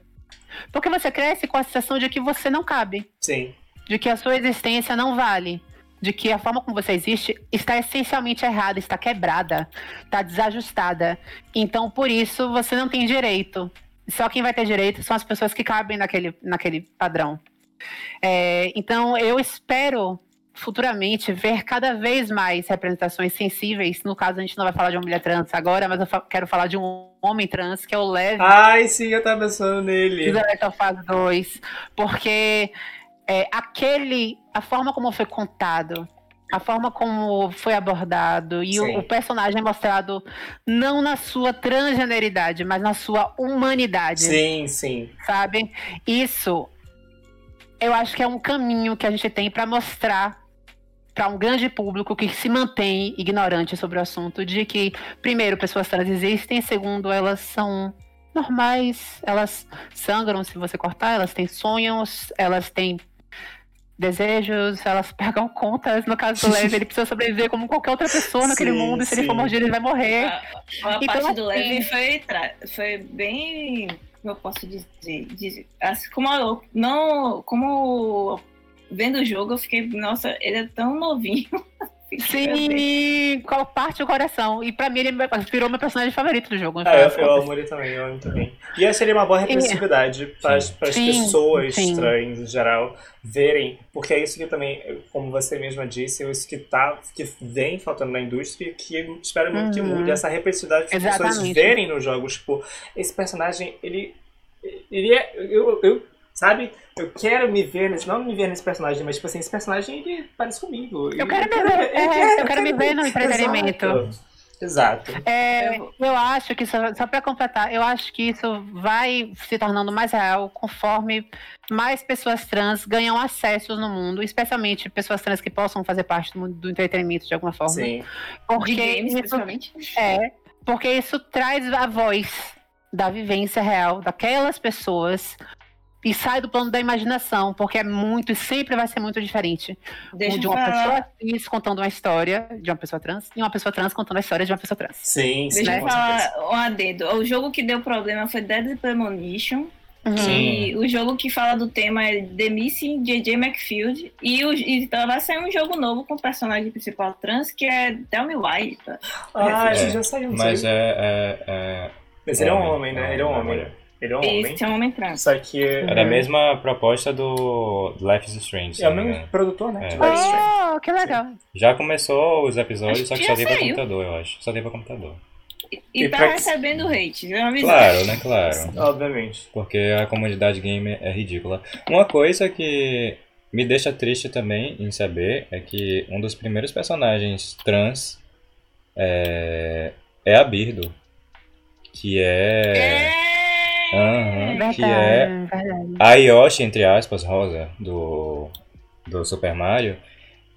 Porque você cresce com a sensação de que você não cabe. Sim. de que a sua existência não vale. De que a forma como você existe está essencialmente errada, está quebrada, está desajustada. Então, por isso, você não tem direito. Só quem vai ter direito são as pessoas que cabem naquele, naquele padrão. É, então, eu espero futuramente ver cada vez mais representações sensíveis. No caso, a gente não vai falar de uma mulher trans agora, mas eu fa quero falar de um homem trans, que é o Levi. Ai, sim, eu tava pensando nele. Do The of Us 2. Porque é, aquele. A forma como foi contado. A forma como foi abordado e o, o, personagem mostrado não na sua transgeneridade, mas na sua humanidade. Sim, sim. Sabe? Isso eu acho que é um caminho que a gente tem para mostrar para um grande público que se mantém ignorante sobre o assunto de que, primeiro, pessoas trans existem, segundo, elas são normais, elas sangram se você cortar, elas têm sonhos, elas têm desejos, elas pegam contas. No caso do Levi, ele precisa sobreviver como qualquer outra pessoa naquele sim, mundo, e se sim. ele for mordido, ele vai morrer. A, a então, parte do Levi assim, foi, foi bem. Como eu posso dizer? dizer assim, como, não, como vendo o jogo, eu fiquei, nossa, ele é tão novinho. Sim, qual parte do coração. E pra mim ele virou meu personagem favorito do jogo. Ah, eu, eu amo ele também, eu amo também. E essa seria uma boa representatividade para as pessoas sim. trans em geral verem, porque é isso que também, como você mesma disse, é isso que, tá, que vem faltando na indústria, que eu espero muito uhum. que mude, essa representatividade que as pessoas verem nos jogos. Tipo, esse personagem, ele. Ele é. Eu, eu Sabe? Eu quero me ver nesse. Não me ver nesse personagem, mas tipo assim, esse personagem ele parece comigo. Eu quero, me, ver, é, eu, eu quero me ver no entretenimento. Exato. Exato. É, eu acho que, só, só para completar, eu acho que isso vai se tornando mais real conforme mais pessoas trans ganham acessos no mundo, especialmente pessoas trans que possam fazer parte do, do entretenimento de alguma forma. Sim. Porque de games, isso, É, porque isso traz a voz da vivência real daquelas pessoas e sai do plano da imaginação, porque é muito e sempre vai ser muito diferente. Deixa de uma falar. pessoa cis contando uma história de uma pessoa trans e uma pessoa trans contando a história de uma pessoa trans. Sim, sim. Deixa eu falar um adendo. O jogo que deu problema foi Dead Premonition. Uhum. E o jogo que fala do tema é The Missing J.J. McField. E, o, e vai sair um jogo novo com o personagem principal trans, que é Tell Me Why. Ah, é, já saiu. Mas é, é, é, Mas ele é um homem, né? Ele é um homem. Ele é um homem. Esse é um homem trans. Só que. Era a mesma proposta do Life is Strange. É o mesmo produtor, né? É. Oh, que legal. Já começou os episódios, só que só tem pra computador, eu acho. Só tem pra computador. E, e tá recebendo hate, viu? Claro, né? Claro. Obviamente. Porque a comunidade gamer é ridícula. Uma coisa que me deixa triste também em saber é que um dos primeiros personagens trans é, é a Birdo. Que é. É! Uhum, verdade, que é verdade. a Yoshi, entre aspas, rosa, do, do Super Mario.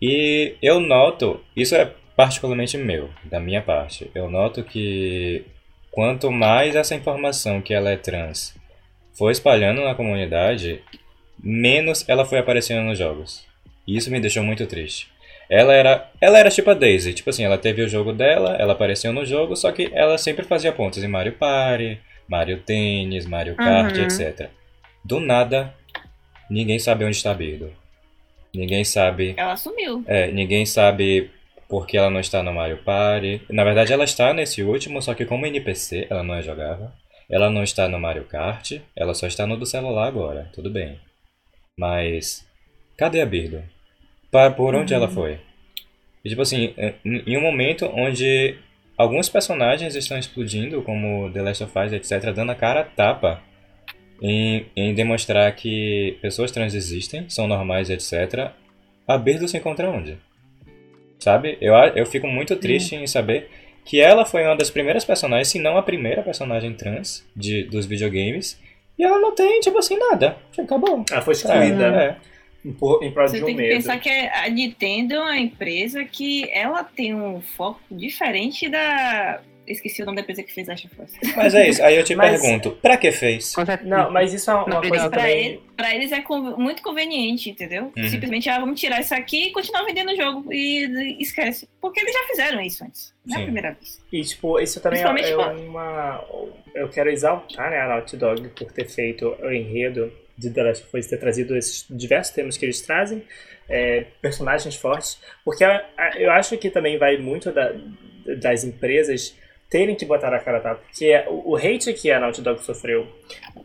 E eu noto, isso é particularmente meu, da minha parte, eu noto que quanto mais essa informação que ela é trans foi espalhando na comunidade, menos ela foi aparecendo nos jogos. E isso me deixou muito triste. Ela era, ela era tipo a Daisy, tipo assim, ela teve o jogo dela, ela apareceu no jogo, só que ela sempre fazia pontos em Mario Party, Mario Tênis, Mario Kart, uhum. etc. Do nada, ninguém sabe onde está a Birdo. Ninguém sabe. Ela sumiu. É, ninguém sabe porque ela não está no Mario Party. Na verdade, ela está nesse último, só que como NPC, ela não é jogável. Ela não está no Mario Kart, ela só está no do celular agora, tudo bem. Mas. Cadê a Birdo? por onde uhum. ela foi? E, tipo assim, em um momento onde alguns personagens estão explodindo, como The Last of Us, etc., dando a cara a tapa em, em demonstrar que pessoas trans existem, são normais, etc. A Birdo se encontra onde? Sabe? Eu, eu fico muito triste em saber que ela foi uma das primeiras personagens, se não a primeira personagem trans de, dos videogames, e ela não tem, tipo assim, nada. Acabou. Ela foi excluída. É, é em prol Você de um tem que medo. pensar que a Nintendo é uma empresa que ela tem um foco diferente da Esqueci o nome da empresa que fez a Force. Mas é isso. Aí eu te mas, pergunto, pra que fez? Não, mas isso é uma, uma coisa pra também... Ele, pra eles é muito conveniente, entendeu? Uhum. Simplesmente, ah, vamos tirar isso aqui e continuar vendendo o jogo. E esquece. Porque eles já fizeram isso antes. Não é a primeira vez. E, tipo, isso também é, é uma... Eu quero exaltar né, a Naughty Dog por ter feito o enredo de The Last of Us ter trazido esses diversos temas que eles trazem, é, personagens fortes, porque a, a, eu acho que também vai muito da, das empresas terem que botar a cara tapa, porque o, o hate que a Naughty Dog sofreu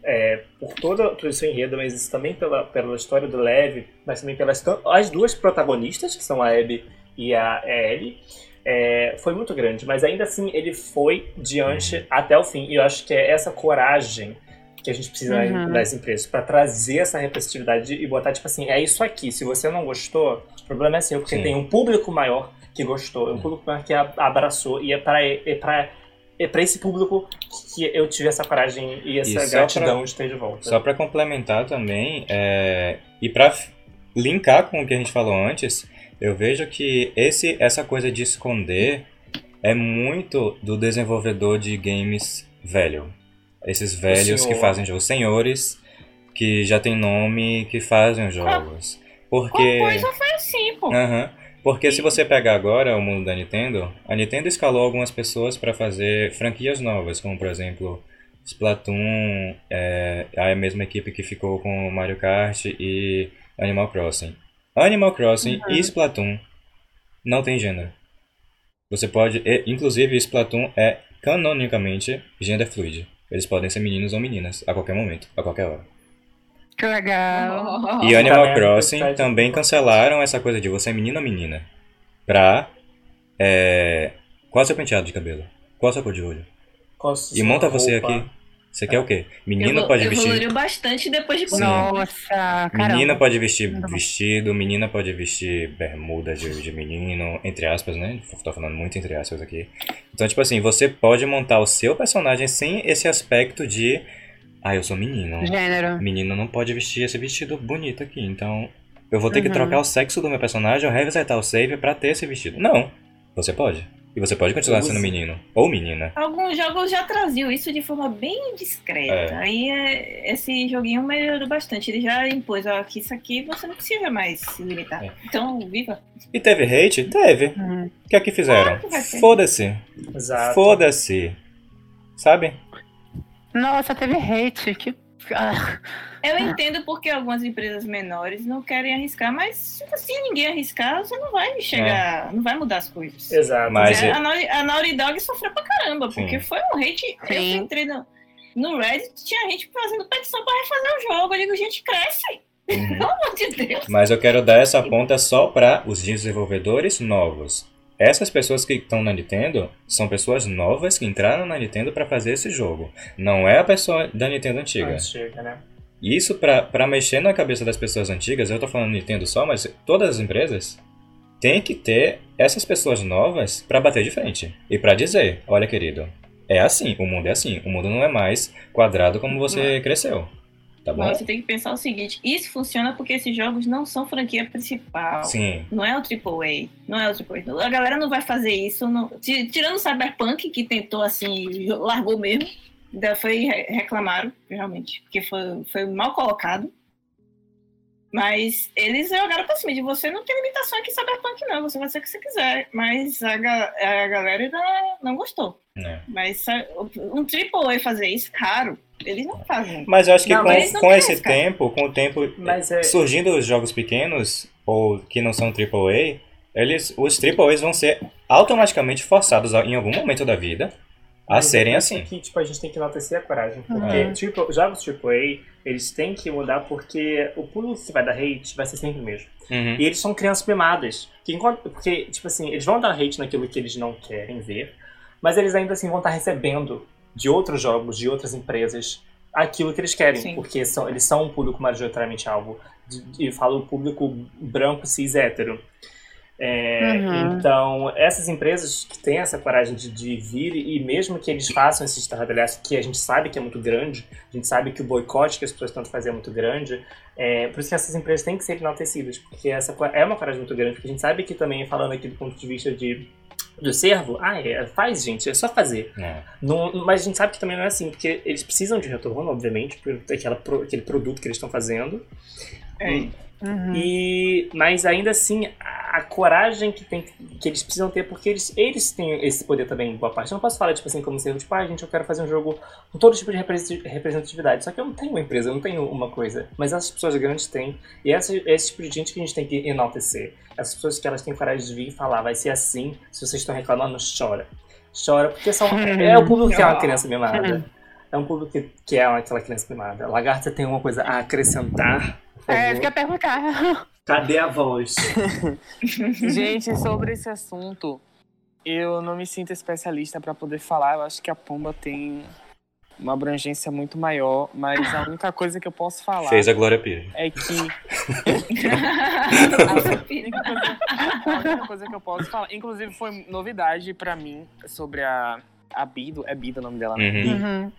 é, por todo, todo o seu enredo, mas isso também pela, pela história do Lev, mas também pelas as duas protagonistas, que são a Abby e a Ellie, é, foi muito grande, mas ainda assim ele foi diante até o fim. E eu acho que é essa coragem que a gente precisa Uhum. das empresas para trazer essa representatividade e botar tipo assim, é isso aqui. Se você não gostou, o problema é seu, porque Sim. tem um público maior que gostou, um público maior que abraçou e é para é para é para esse público que eu tive essa coragem e essa E só gratidão de ter de volta. Só pra complementar também, é, e pra f- linkar com o que a gente falou antes, eu vejo que esse, essa coisa de esconder é muito do desenvolvedor de games velho. Esses velhos que fazem jogos, senhores, que já tem nome, que fazem os jogos. Porque. Coisa foi assim, pô. Aham. Porque se você pegar agora o mundo da Nintendo, a Nintendo escalou algumas pessoas para fazer franquias novas, como por exemplo Splatoon, é a mesma equipe que ficou com Mario Kart e Animal Crossing. Animal Crossing e Splatoon não tem gênero. Você pode, e- inclusive Splatoon é canonicamente gender fluid. Eles podem ser meninos ou meninas a qualquer momento, a qualquer hora. Que legal. E Animal é Crossing também cancelaram essa coisa de você é menino ou menina. Pra. É... Qual é o seu penteado de cabelo? Qual é a sua cor de olho? A E monta você roupa. aqui. Você quer o quê? Menino Evol- pode vestir. Evoluiu bastante depois de Sim. Nossa, caramba. Menina pode vestir vestido, menina pode vestir bermuda de, de menino, entre aspas, né? Tô falando muito entre aspas aqui. Então, tipo assim, você pode montar o seu personagem sem esse aspecto de. Ah, eu sou menino. Gênero. Menino não pode vestir esse vestido bonito aqui, então eu vou ter que Uhum. trocar o sexo do meu personagem ou resetar o save pra ter esse vestido. Não, você pode. E você pode continuar sendo menino ou menina. Alguns jogos já traziam isso de forma bem discreta. É. Aí é, esse joguinho melhorou bastante. Ele já impôs, ó, que isso aqui você não precisa mais se limitar. É. Então, viva. E teve hate? Teve. Hum. O que é que fizeram? Foda-se. Exato. Foda-se. Sabe? Nossa, teve hate. Que... Ah, Eu entendo porque algumas empresas menores não querem arriscar, mas se ninguém arriscar, você não vai chegar, não vai mudar as coisas. Exato. Mas- É, é- a, Naughty, Dog sofreu pra caramba, Sim. porque foi um hate. Eu Sim. entrei no, no Reddit, tinha gente fazendo petição pra refazer o jogo. Eu digo, gente, cresce, Uhum. pelo amor de Deus. Mas eu quero dar essa ponta só para os desenvolvedores novos. Essas pessoas que estão na Nintendo são pessoas novas que entraram na Nintendo para fazer esse jogo. Não é a pessoa da Nintendo antiga. Ah, chega, né? Isso pra, pra mexer na cabeça das pessoas antigas, eu tô falando Nintendo só, mas todas as empresas têm que ter essas pessoas novas pra bater de frente. E pra dizer, olha querido, é assim, o mundo é assim. O mundo não é mais quadrado como você cresceu. Tá bom? Mas você tem que pensar o seguinte: isso funciona porque esses jogos não são franquia principal. Sim. Não é o AAA. Não é o AAA. A galera não vai fazer isso. não- ti- Tirando o Cyberpunk, que tentou assim, largou mesmo. Ainda foi re- reclamaram, realmente, porque foi, foi mal colocado. Mas eles jogaram pra cima de você não tem limitação aqui em Cyberpunk, não. Você vai ser o que você quiser. Mas a, ga- a galera ainda não gostou. É. Mas um AAA fazer isso é raro. Eles não fazem. Mas eu acho que Não, com, com esse cara. tempo, com o tempo Mas é. surgindo os jogos pequenos, ou que não são AAA, eles, os AAAs vão ser automaticamente forçados em algum momento da vida a serem eu assim. Que, tipo, a gente tem que enaltecer a coragem. Porque Uhum. tipo, jogos AAA, eles têm que mudar porque o público que vai dar hate vai ser sempre o mesmo. Uhum. E eles são crianças mimadas. Que enquanto, porque, tipo assim, eles vão dar hate naquilo que eles não querem ver, mas eles ainda assim vão estar recebendo de outros jogos, de outras empresas, aquilo que eles querem. Sim. Porque são, eles são um público majoritariamente alvo. Eu falo público branco, cis, hétero. É, Uhum. Então, essas empresas que têm essa coragem de, de vir e mesmo que eles façam esse estardalhaço, que a gente sabe que é muito grande, a gente sabe que o boicote que as pessoas tentam fazer é muito grande, é, por isso que essas empresas têm que ser enaltecidas, porque essa é uma coragem muito grande, porque a gente sabe que também, falando aqui do ponto de vista de, do servo, ah, é, faz, gente, é só fazer. É. Não- mas a gente sabe que também não é assim, porque eles precisam de retorno, obviamente, por aquela, pro- aquele produto que eles estão fazendo. É. Uhum. E, mas ainda assim, a- a coragem que, tem, que eles precisam ter, porque eles, eles têm esse poder também em boa parte. Eu não posso falar, tipo assim, como ser tipo, ah, gente, eu quero fazer um jogo com todo tipo de representatividade. Só que eu não tenho uma empresa, eu não tenho uma coisa. Mas essas pessoas grandes têm. E essa, esse tipo de gente que a gente tem que enaltecer. Essas pessoas que elas têm coragem de vir e falar, vai ser assim, se vocês estão reclamando, chora. Chora, porque são, é o público que é uma criança mimada. É um público que, que é aquela criança mimada. Lagarta tem uma coisa a acrescentar. É, isso que eu ia perguntar. Cadê a voz? Gente, sobre esse assunto, eu não me sinto especialista para poder falar. Eu acho que a Pomba tem uma abrangência muito maior, mas a única coisa que eu posso falar. Fez a Glória Pires. É que. a, única coisa, a única coisa que eu posso falar. Inclusive, foi novidade para mim sobre a. A Bido. É Bido o nome dela, né? Uhum. Uhum.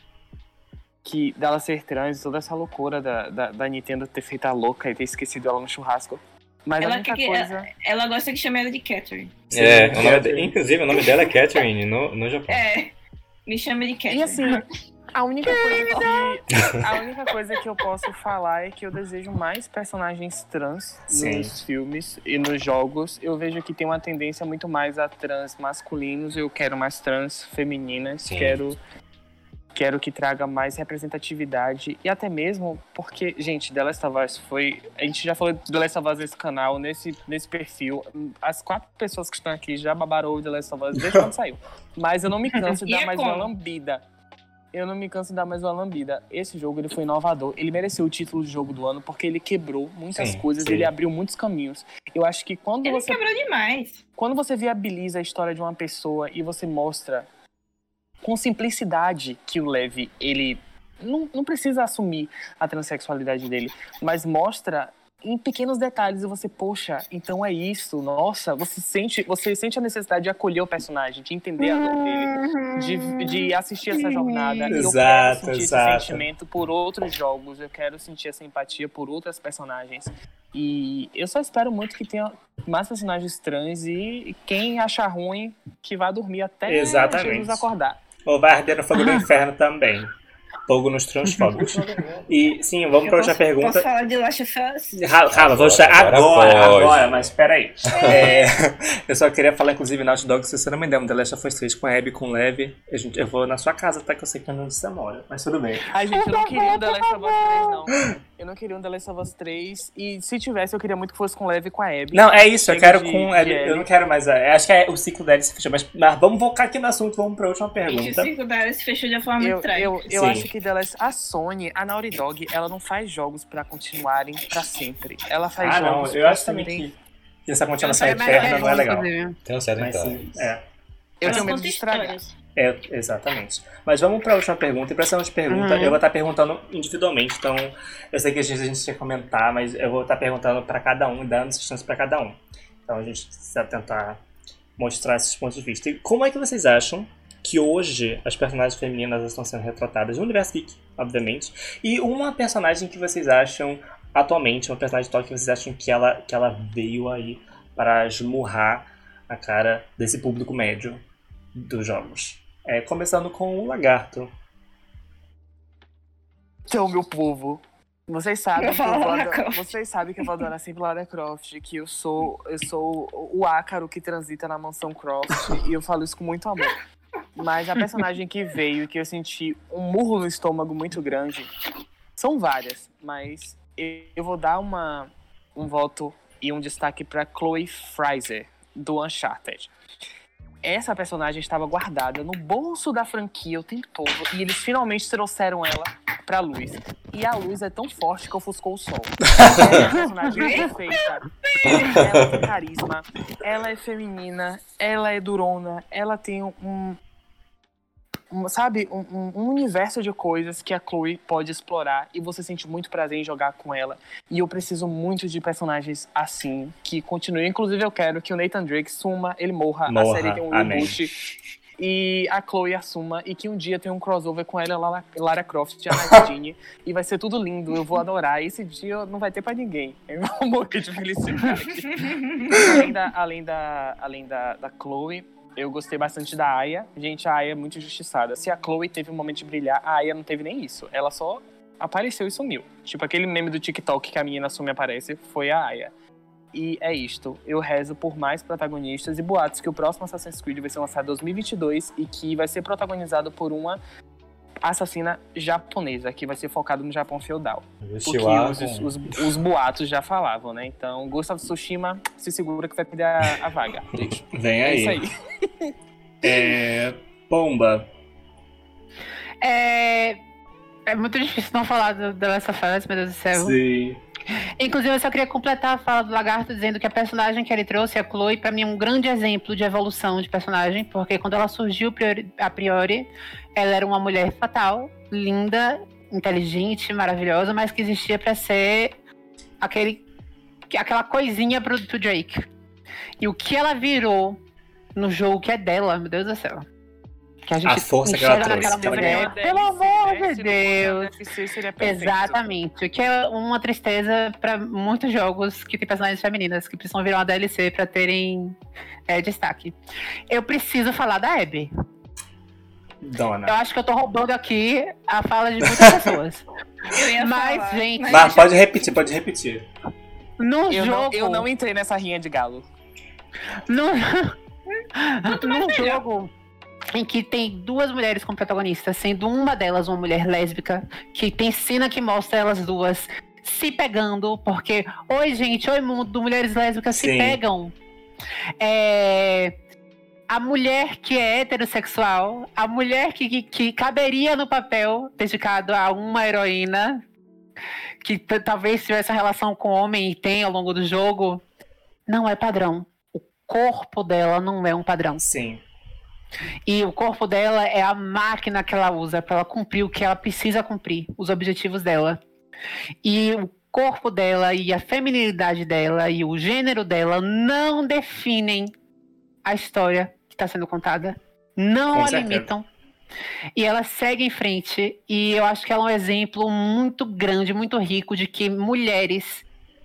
Que dela ser trans, toda essa loucura da, da, da Nintendo ter feito a louca e ter esquecido ela no churrasco. Mas a Ela, única que- coisa. ela gosta que chame ela de Catherine. É, Sim, o nome Catherine. de- inclusive o nome dela é Catherine no, no Japão. É, me chama de Catherine. E assim, a única coisa que. A única coisa que eu posso falar é que eu desejo mais personagens trans Sim. nos filmes e nos jogos. Eu vejo que tem uma tendência muito mais a trans masculinos. Eu quero mais trans femininas. Sim. Quero. Quero que traga mais representatividade e até mesmo porque, gente, The Last of Us foi. A gente já falou de The Last of Us nesse canal, nesse, nesse perfil. As quatro pessoas que estão aqui já babaram o The Last of Us desde quando saiu. Mas eu não me canso de dar é mais como? uma lambida. Eu não me canso de dar mais uma lambida. Esse jogo ele foi inovador. Ele mereceu o título de jogo do ano porque ele quebrou muitas Sim, coisas, sim. ele abriu muitos caminhos. Eu acho que quando Ele você quebrou demais. quando você viabiliza a história de uma pessoa e você mostra com simplicidade que o Levi, ele não, não precisa assumir a transexualidade dele, mas mostra em pequenos detalhes e você, poxa, então é isso, nossa, você sente, você sente a necessidade de acolher o personagem, de entender a dor dele, de, de assistir essa jornada. E eu Exato, quero sentir exato. esse sentimento por outros jogos, eu quero sentir essa empatia por outras personagens. E eu só espero muito que tenha mais personagens trans e quem achar ruim que vá dormir até Exatamente. Jesus acordar. Ou vai arder no fogo do inferno também. Fogo nos transfóbicos. E sim, vamos para Eu outra pergunta. Posso falar de Last of Us? Calma, vou Agora agora, agora, mas peraí. É, eu só queria falar, inclusive, Naughty Dog, se você não me der um The Last of Us 3 com a Abby, com o Lev, a gente, eu vou na sua casa, tá? Que eu sei que é onde você mora, mas tudo bem. Ai, gente, eu não queria um The Last of Us 3, não. Eu não queria um The Last of Us 3. E se tivesse, eu queria muito que fosse com Leve e com a Abby. Não, é isso, eu quero de- com de Abby, eu Ellie. não quero mais, a- acho que é, o ciclo dela se fechou, mas, mas vamos focar aqui no assunto, vamos pra última Gente, o pergunta. ciclo dela se fechou de uma forma Eu, muito trágica. eu, eu acho que The Last, a Sony, a Naughty Dog, ela não faz jogos pra continuarem pra sempre. Ela faz Ah, não, jogos eu pra acho também que que essa continuação Eu mas eterna é não é legal. inclusive. Tem um certo Mas então. é. Eu Ela tenho medo de estragar. É, exatamente. Mas vamos para a última pergunta. E para essa última pergunta, Uhum. eu vou estar perguntando individualmente. Então, eu sei que às vezes a gente quer comentar, mas eu vou estar perguntando para cada um e dando essa chance para cada um. Então, a gente precisa tentar mostrar esses pontos de vista. E como é que vocês acham que hoje as personagens femininas estão sendo retratadas no universo geek, obviamente? E uma personagem que vocês acham atualmente, uma personagem top que vocês acham que ela, que ela veio aí para esmurrar a cara desse público médio dos jogos? É, começando com o lagarto. Então, meu povo, vocês sabem que eu falo vou adorar, vocês sabem que eu vou adorar sempre Lara Croft, que eu sou eu sou o ácaro que transita na mansão Croft e eu falo isso com muito amor. Mas a personagem que veio e que eu senti um murro no estômago muito grande são várias, mas eu eu vou dar uma um voto e um destaque para Chloe Fraser do Uncharted. Essa personagem estava guardada no bolso da franquia o tempo todo e eles finalmente trouxeram ela pra luz. E a luz é tão forte que ofuscou o sol. Ela é uma personagem perfeita. Ela tem carisma, ela é feminina, ela é durona, ela tem um. Um- sabe, um, um- um universo de coisas que a Chloe pode explorar e você sente muito prazer em jogar com ela. E eu preciso muito de personagens assim, que continuem. Inclusive, eu quero que o Nathan Drake suma, ele morra, Morra, a série tem um reboot. E a Chloe assuma, e que um dia tem um crossover com ela, Lara, Lara Croft e a Nadine. e vai ser tudo lindo, eu vou adorar. Esse dia não vai ter pra ninguém. Eu vou morrer de felicidade. além da, além, da, além da, da Chloe, eu gostei bastante da Aya. Gente, a Aya é muito injustiçada. Se a Chloe teve um momento de brilhar, a Aya não teve nem isso. Ela só apareceu e sumiu. Tipo, aquele meme do TikTok que a menina some e aparece foi a Aya. E é isto. Eu rezo por mais protagonistas e boatos que o próximo Assassin's Creed vai ser lançado em 2022 e que vai ser protagonizado por uma assassina japonesa, que vai ser focado no Japão feudal. Porque os, os, os, boatos já falavam, né? Então, Gustavo Tsushima se segura que vai perder a, a vaga. Vem aí. É isso aí. é... Pomba. É... é muito difícil não falar do The Last of Us, meu Deus do céu. Sim. Inclusive, eu só queria completar a fala do Lagarto dizendo que a personagem que ele trouxe, a Chloe, para mim é um grande exemplo de evolução de personagem, porque quando ela surgiu a priori, ela era uma mulher fatal, linda, inteligente, maravilhosa, mas que existia para ser aquele, aquela coisinha pro, pro Drake. E o que ela virou no jogo que é dela, meu Deus do céu. Que a, gente a força que ela trouxe. Mulher, pelo amor de Deus. Exatamente. O que é uma tristeza para muitos jogos que tem personagens femininas que precisam virar uma DLC para terem é, destaque. Eu preciso falar da Abby. Dona. Eu acho que eu tô roubando aqui a fala de muitas pessoas. mas, falar, gente. Mas pode repetir, pode repetir. No eu jogo. Não, eu não entrei nessa rinha de galo. No, no jogo em que tem duas mulheres como protagonistas, sendo uma delas uma mulher lésbica, que tem cena que mostra elas duas se pegando, porque oi gente, oi mundo, mulheres lésbicas Sim. se pegam. É, a mulher que é heterossexual, a mulher que, que, que caberia no papel dedicado a uma heroína, que talvez tivesse relação com homem e tem ao longo do jogo, não é padrão. O corpo dela não é um padrão. Sim. E o corpo dela é a máquina que ela usa para ela cumprir o que ela precisa cumprir, os objetivos dela. E o corpo dela e a feminilidade dela e o gênero dela não definem a história que está sendo contada. Não Com a certeza. limitam. E ela segue em frente. E eu acho que ela é um exemplo muito grande, muito rico de que mulheres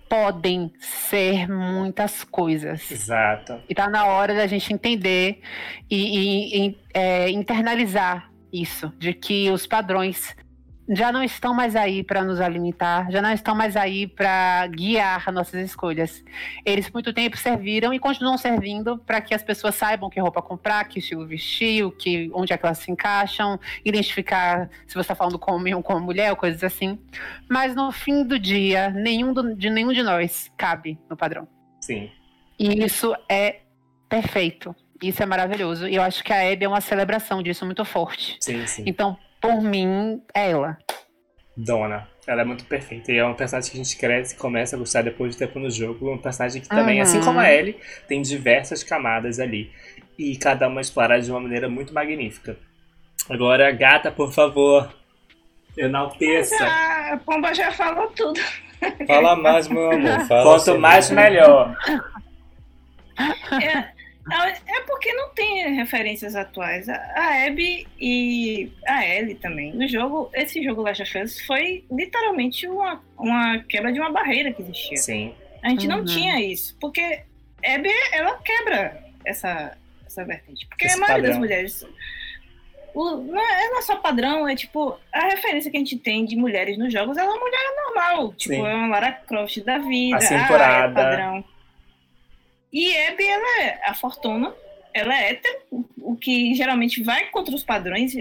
podem ser muitas coisas. Exato. E tá na hora da gente entender e, e, e é, internalizar isso, de que os padrões já não estão mais aí para nos alimentar, já não estão mais aí para guiar nossas escolhas. Eles por muito tempo serviram e continuam servindo para que as pessoas saibam que roupa comprar, que estilo vestir, o que, onde é que elas se encaixam, identificar se você está falando com homem ou com mulher, ou coisas assim. Mas no fim do dia, nenhum do, de nenhum de nós cabe no padrão. Sim. E isso é perfeito. Isso é maravilhoso. E eu acho que a Abby é uma celebração disso muito forte. Sim, sim. Então, por mim, é ela. Dona. Ela é muito perfeita. E é um personagem que a gente cresce e começa a gostar depois de tempo no jogo. Um personagem que também, uhum. assim como a Ellie, tem diversas camadas ali. E cada uma explorada de uma maneira muito magnífica. Agora, gata, por favor, enalteça. Já, a Pomba já falou tudo. Fala mais, meu amor. Fala Quanto mais, melhor. É, é porque não tem referências atuais. A Abby e a Ellie também. No jogo, esse jogo Last of Us foi literalmente uma, uma quebra de uma barreira que existia. Sim. A gente uhum. não tinha isso. Porque Abby, ela quebra essa, essa vertente. Porque esse a maioria padrão. das mulheres. O, não, é, não é só padrão, é tipo, a referência que a gente tem de mulheres nos jogos é uma mulher normal. Tipo, Sim. é uma Lara Croft da vida. Assim, ah, é padrão. E Abby, ela é a Fortuna, ela é hétero, o que geralmente vai contra os padrões.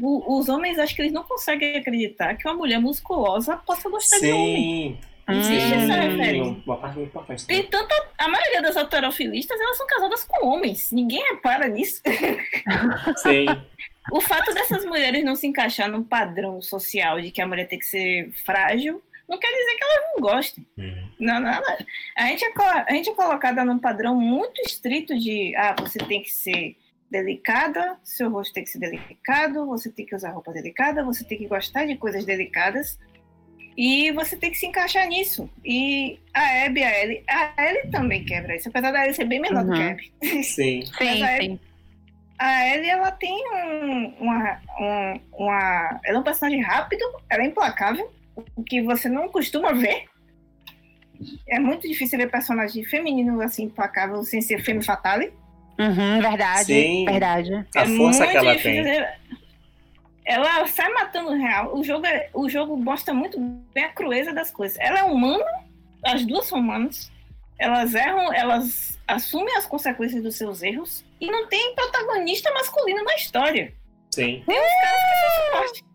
Os homens, acho que eles não conseguem acreditar que uma mulher musculosa possa gostar Sim. de homem. Existe essa referência. Uma parte muito importante. Tem tanta, a maioria das autorofilistas, elas são casadas com homens. Ninguém repara nisso. Sim. o fato dessas mulheres não se encaixar num padrão social de que a mulher tem que ser frágil não quer dizer que elas não gostem. Uhum. Não, não, não. A, gente é, a gente é colocada num padrão muito estrito de ah, você tem que ser delicada, seu rosto tem que ser delicado, você tem que usar roupa delicada, você tem que gostar de coisas delicadas e você tem que se encaixar nisso. E a Abby, a Ellie, a Ellie também quebra isso, apesar da Ellie ser bem menor uhum. do que a uhum. Abby. Sim. sim, a Ellie, a Ellie, ela tem um, uma, um, uma... Ela é um personagem rápido, ela é implacável, o que você não costuma ver. É muito difícil ver personagem feminino assim, implacável, sem ser femme fatale. Uhum, verdade, Sim. verdade. A é força que ela tem. Ver. Ela sai matando real. O jogo, é, o jogo mostra muito bem a crueza das coisas. Ela é humana, as duas são humanas. elas erram, elas assumem as consequências dos seus erros e não tem protagonista masculino na história. Sim. Tem uns caras que são suporte.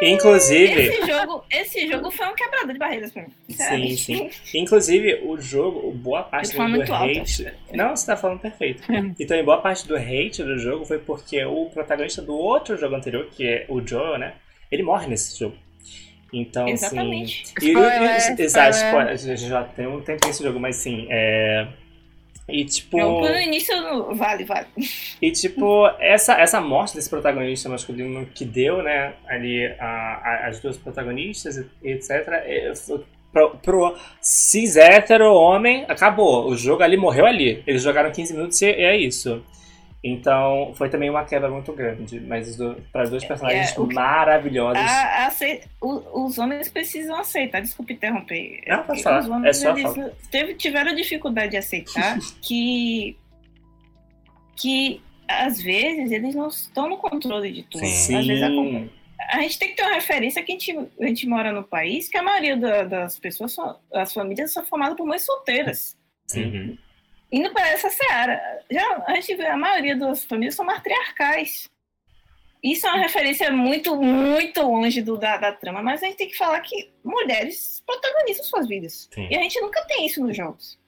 Inclusive, Esse jogo, esse jogo foi um quebrador de barreiras pra mim. Sim, sim. Inclusive, o jogo, boa parte do muito alto, hate. Não, você tá falando perfeito. Então, em boa parte do hate do jogo foi porque o protagonista do outro jogo anterior, que é o Joel, né? Ele morre nesse jogo. Então, Exatamente. sim. E, Spoiler, e- exato, spoiler. spoiler. Já tem um tempo esse jogo, mas sim. É... E tipo. Jogo no início vale, vale. E tipo, essa, essa morte desse protagonista masculino que deu, né, ali a, a- as duas protagonistas, etc. é, Pro, pro cis hétero homem, acabou. O jogo ali morreu ali. Eles jogaram 15 minutos e é isso. Então, foi também uma quebra muito grande. Mas para dois personagens é, o maravilhosos. A- o- os homens precisam aceitar, desculpe interromper. Não, pode Os falar. homens, É eles teve- tiveram dificuldade de aceitar que, que às vezes eles não estão no controle de tudo. Sim. Às vezes Sim. a, a gente tem que ter uma referência que a gente, a gente mora no país que a maioria da- das pessoas, são, as famílias são formadas por mães solteiras. Uhum. Indo para essa seara. Já, a gente vê, a maioria das famílias são matriarcais. Isso é uma referência muito, muito longe do, da, da trama, mas a gente tem que falar que mulheres protagonizam suas vidas. Sim. E a gente nunca tem isso nos jogos.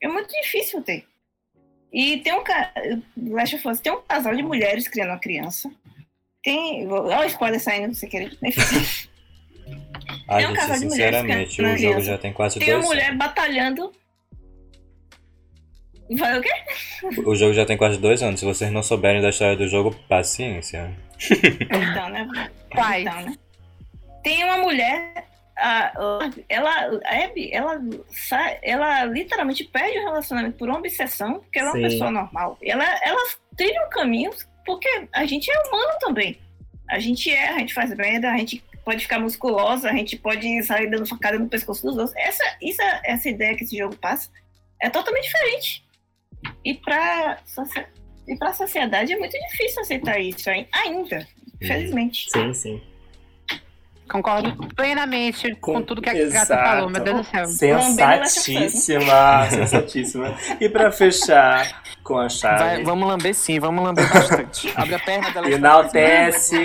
É muito difícil ter. E tem um Last of Us tem um casal de mulheres criando uma criança. Tem. Olha o spoiler saindo, se querer. Enfim, Tem um gente, casal de mulheres sinceramente, o jogo já tem quase tem uma dois mulher batalhando. Vai o quê? O jogo já tem quase dois anos. Se vocês não souberem da história do jogo, paciência. Então, né? Quais? Então, né? Tem uma mulher, a- ela, a Abby, ela, ela literalmente perde o relacionamento por uma obsessão, porque ela é uma Sim. pessoa normal. Ela, ela trilha um caminho, porque a gente é humano também. A gente é, a gente faz merda, a gente pode ficar musculosa, a gente pode sair dando facada no pescoço dos outros. Essa, isso, é- essa ideia que esse jogo passa é totalmente diferente. E pra, socie- e pra sociedade é muito difícil aceitar isso ai- ainda, infelizmente. Sim, sim. Concordo plenamente com, Com- tudo que a Exato. Gata falou, meu Deus do céu. Sensatíssima, sensatíssima. E pra fechar com a Vai, chave, vamos lamber sim, vamos lamber bastante. Abre a perna dela. enaltece.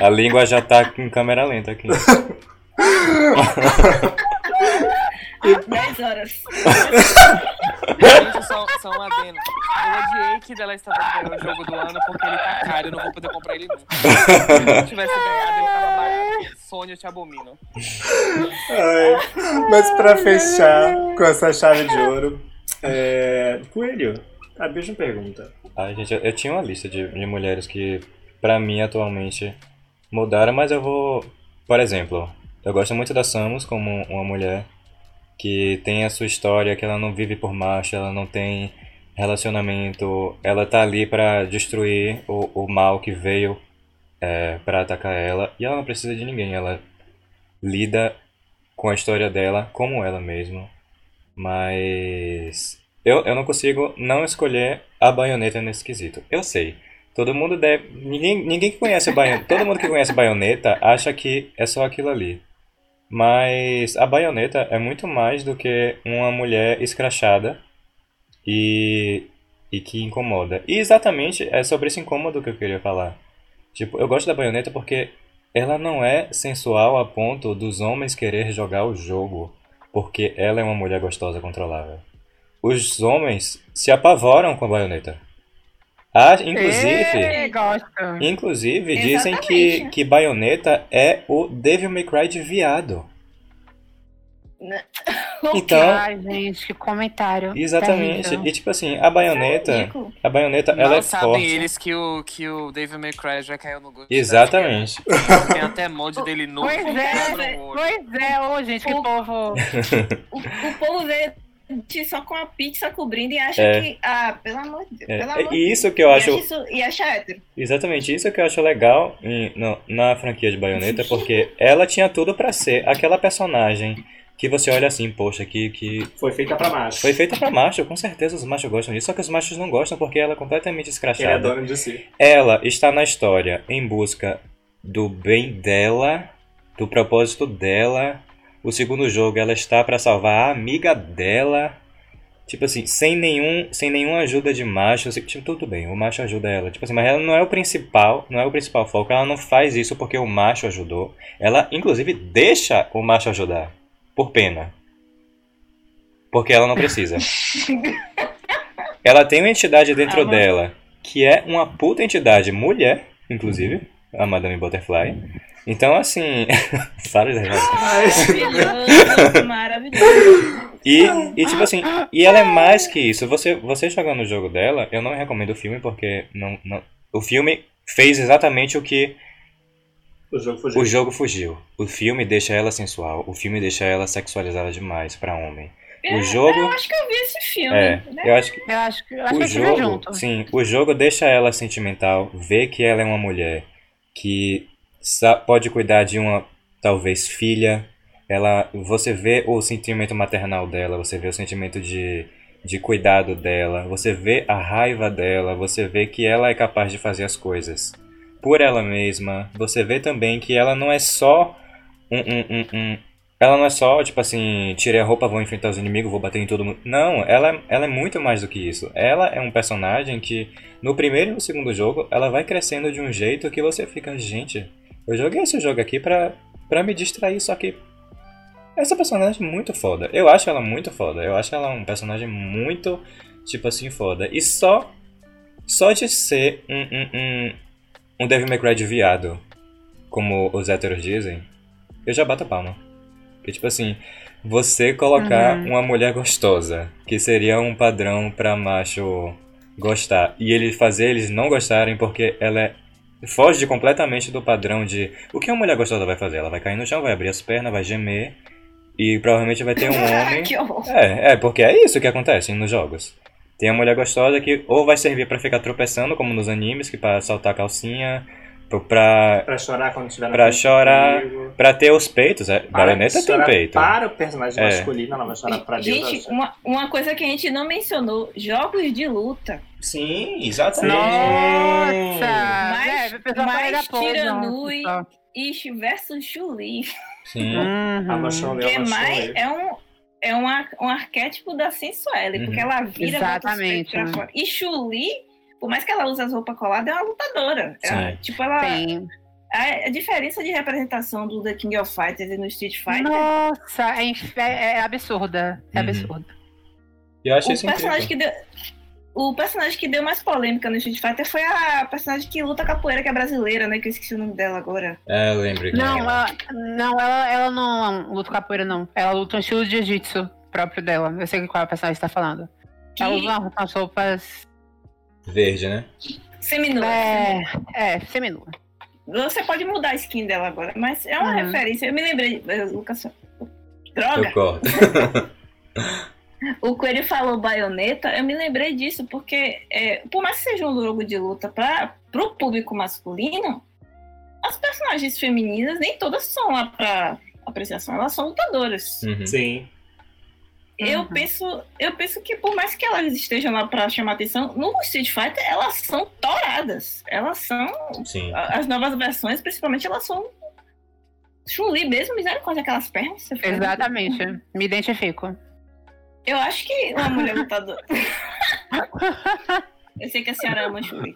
A língua já tá em câmera lenta aqui. 10 horas. Gente, só, só um adendo. Eu odiei que The Last of Us ganhou o jogo do ano porque ele tá caro, eu não vou poder comprar ele nunca. Se ele não tivesse ganhado, ele tava barato. Sônia, eu te abomino. Ai, mas pra fechar com essa chave de ouro, é... Coelho, a mesma pergunta. Ai, gente, eu, eu tinha uma lista de, de mulheres que, pra mim, atualmente mudaram, mas eu vou. Por exemplo, eu gosto muito da Samus como uma mulher que tem a sua história, que ela não vive por macho, ela não tem relacionamento, ela tá ali pra destruir o, o mal que veio é, para atacar ela, e ela não precisa de ninguém, ela lida com a história dela como ela mesma. Mas eu, eu não consigo não escolher a baioneta nesse quesito. Eu sei. Todo mundo deve. Ninguém, ninguém que conhece a baioneta. Todo mundo que conhece a baioneta acha que é só aquilo ali. Mas a baioneta é muito mais do que uma mulher escrachada e, e que incomoda. E exatamente é sobre esse incômodo que eu queria falar. Tipo, eu gosto da baioneta porque ela não é sensual a ponto dos homens querer jogar o jogo porque ela é uma mulher gostosa controlável. Os homens se apavoram com a baioneta. Ah, inclusive, Ê, gosto. inclusive dizem que, que baioneta é o Devil May Cry de viado. Então, Ai, gente, que comentário. exatamente. terrível. E tipo assim, a baioneta, Ridículo. a baioneta, ela Mal é sabem forte. eles que o, que o David McCray já caiu no gosto. Exatamente. Tem até mod dele novo. Pois que é, quebra o olho. pois é, ô gente, que O- povo. O, o povo vê só com a pizza cobrindo e acha É. que. Ah, pelo amor de Deus. É, Pelo amor de e isso que eu acho E, acha isso, e acha hétero. Exatamente, isso que eu acho legal em- no- na franquia de Bayonetta, porque ela tinha tudo pra ser aquela personagem que você olha assim, poxa, que, que Foi feita pra macho. foi feita pra macho, com certeza os machos gostam disso, só que os machos não gostam porque ela é completamente é escrachada. dono de si. Ela está na história em busca do bem dela, do propósito dela, O segundo jogo, ela está pra salvar a amiga dela. Tipo assim, sem nenhum, sem nenhuma ajuda de macho, assim, tipo, tudo bem, o macho ajuda ela. Tipo assim, mas ela não é o principal, não é o principal foco. Ela não faz isso porque o macho ajudou. Ela, inclusive, deixa o macho ajudar. Por pena. Porque ela não precisa. ela tem uma entidade dentro Ah, dela, que é uma puta entidade mulher, inclusive, a Madame Butterfly. Então, assim. Vários Maravilhoso, maravilhoso. E, e tipo assim, e ela é mais que isso. Você, você jogando o jogo dela, eu não recomendo o filme porque não, não, o filme fez exatamente o que O jogo fugiu. o jogo fugiu. O filme deixa ela sensual, o filme deixa ela sexualizada demais pra homem. O jogo. Eu acho que eu vi esse filme. É, né? eu acho que Eu acho que eu acho o que jogo, junto. sim, o jogo deixa ela sentimental, vê que ela é uma mulher que pode cuidar de uma talvez filha. Ela, você vê o sentimento maternal dela, você vê o sentimento de, de cuidado dela, você vê a raiva dela, você vê que ela é capaz de fazer as coisas por ela mesma. Você vê também que ela não é só um, um, um, um- ela não é só, tipo assim, tirei a roupa, vou enfrentar os inimigos, vou bater em todo mundo. Não, ela, ela é muito mais do que isso. Ela é um personagem que, no primeiro e no segundo jogo, ela vai crescendo de um jeito que você fica, gente, eu joguei esse jogo aqui pra, pra me distrair, só que. Essa personagem é muito foda. Eu acho ela muito foda. Eu acho ela um personagem muito, tipo assim, foda. E só. Só de ser um, um, um, um Devil May Cry de viado, como os héteros dizem, eu já bato a palma. Que tipo assim, você colocar Uhum. uma mulher gostosa, que seria um padrão pra macho gostar, e ele fazer eles não gostarem porque ela é foge completamente do padrão de o que uma mulher gostosa vai fazer? Ela vai cair no chão, vai abrir as pernas, vai gemer e provavelmente vai ter um homem. que horror. É, é, porque é isso que acontece nos jogos. Tem a mulher gostosa que ou vai servir pra ficar tropeçando, como nos animes, que pra saltar a calcinha, pro- pra, Pra chorar quando tiver no Pra chorar, comigo. pra ter os peitos. É, Para Baioneta tem peito. Para o personagem É. masculino, ela vai chorar pra Deus. Gente, uma, uma coisa que a gente não mencionou: jogos de luta. Sim, exatamente. Nossa! Mais- é, mais vai dar pose, tira nossa, nui. só. Ish versus Chun-Li. Sim. Uhum. A Machon Que é mais. É um. É um, um arquétipo da sensuela, Uhum. porque ela vira Exatamente. pra fora. E Chun-Li, por mais que ela use as roupas coladas, é uma lutadora. Ela- Sim. tipo, ela. Sim. A, a diferença de representação do The King of Fighters e no Street Fighter. Nossa, é, é- é absurda. É Uhum. absurda. Eu acho O isso personagem, incrível. que deu, o personagem que deu mais polêmica no Street Fighter foi a personagem que luta capoeira, que é brasileira, né? Que eu esqueci o nome dela agora. É, eu lembro. Não, ela, não ela, ela não luta capoeira, não. Ela luta um estilo de jiu-jitsu próprio dela. Eu sei qual é a personagem que você tá falando. Que Ela usa umas roupas. Verde, né? seminua. É, é, seminua. Você pode mudar a skin dela agora, mas é uma Uhum. referência. Eu me lembrei, eh, Lucas. Droga! Eu corto. O Coelho falou baioneta, eu me lembrei disso, porque é, por mais que seja um jogo de luta para o público masculino, as personagens femininas nem todas são lá para apreciação, elas são lutadoras. Uhum. Sim. Eu Uhum. penso, eu penso que por mais que elas estejam lá para chamar atenção, no Street Fighter elas são touradas. Elas são Sim. a- as novas versões, principalmente elas são Chun-Li mesmo, misericórdia, aquelas pernas. Exatamente. Me identifico. Eu acho que uma mulher lutadora. eu sei que a senhora ama Chun-Li.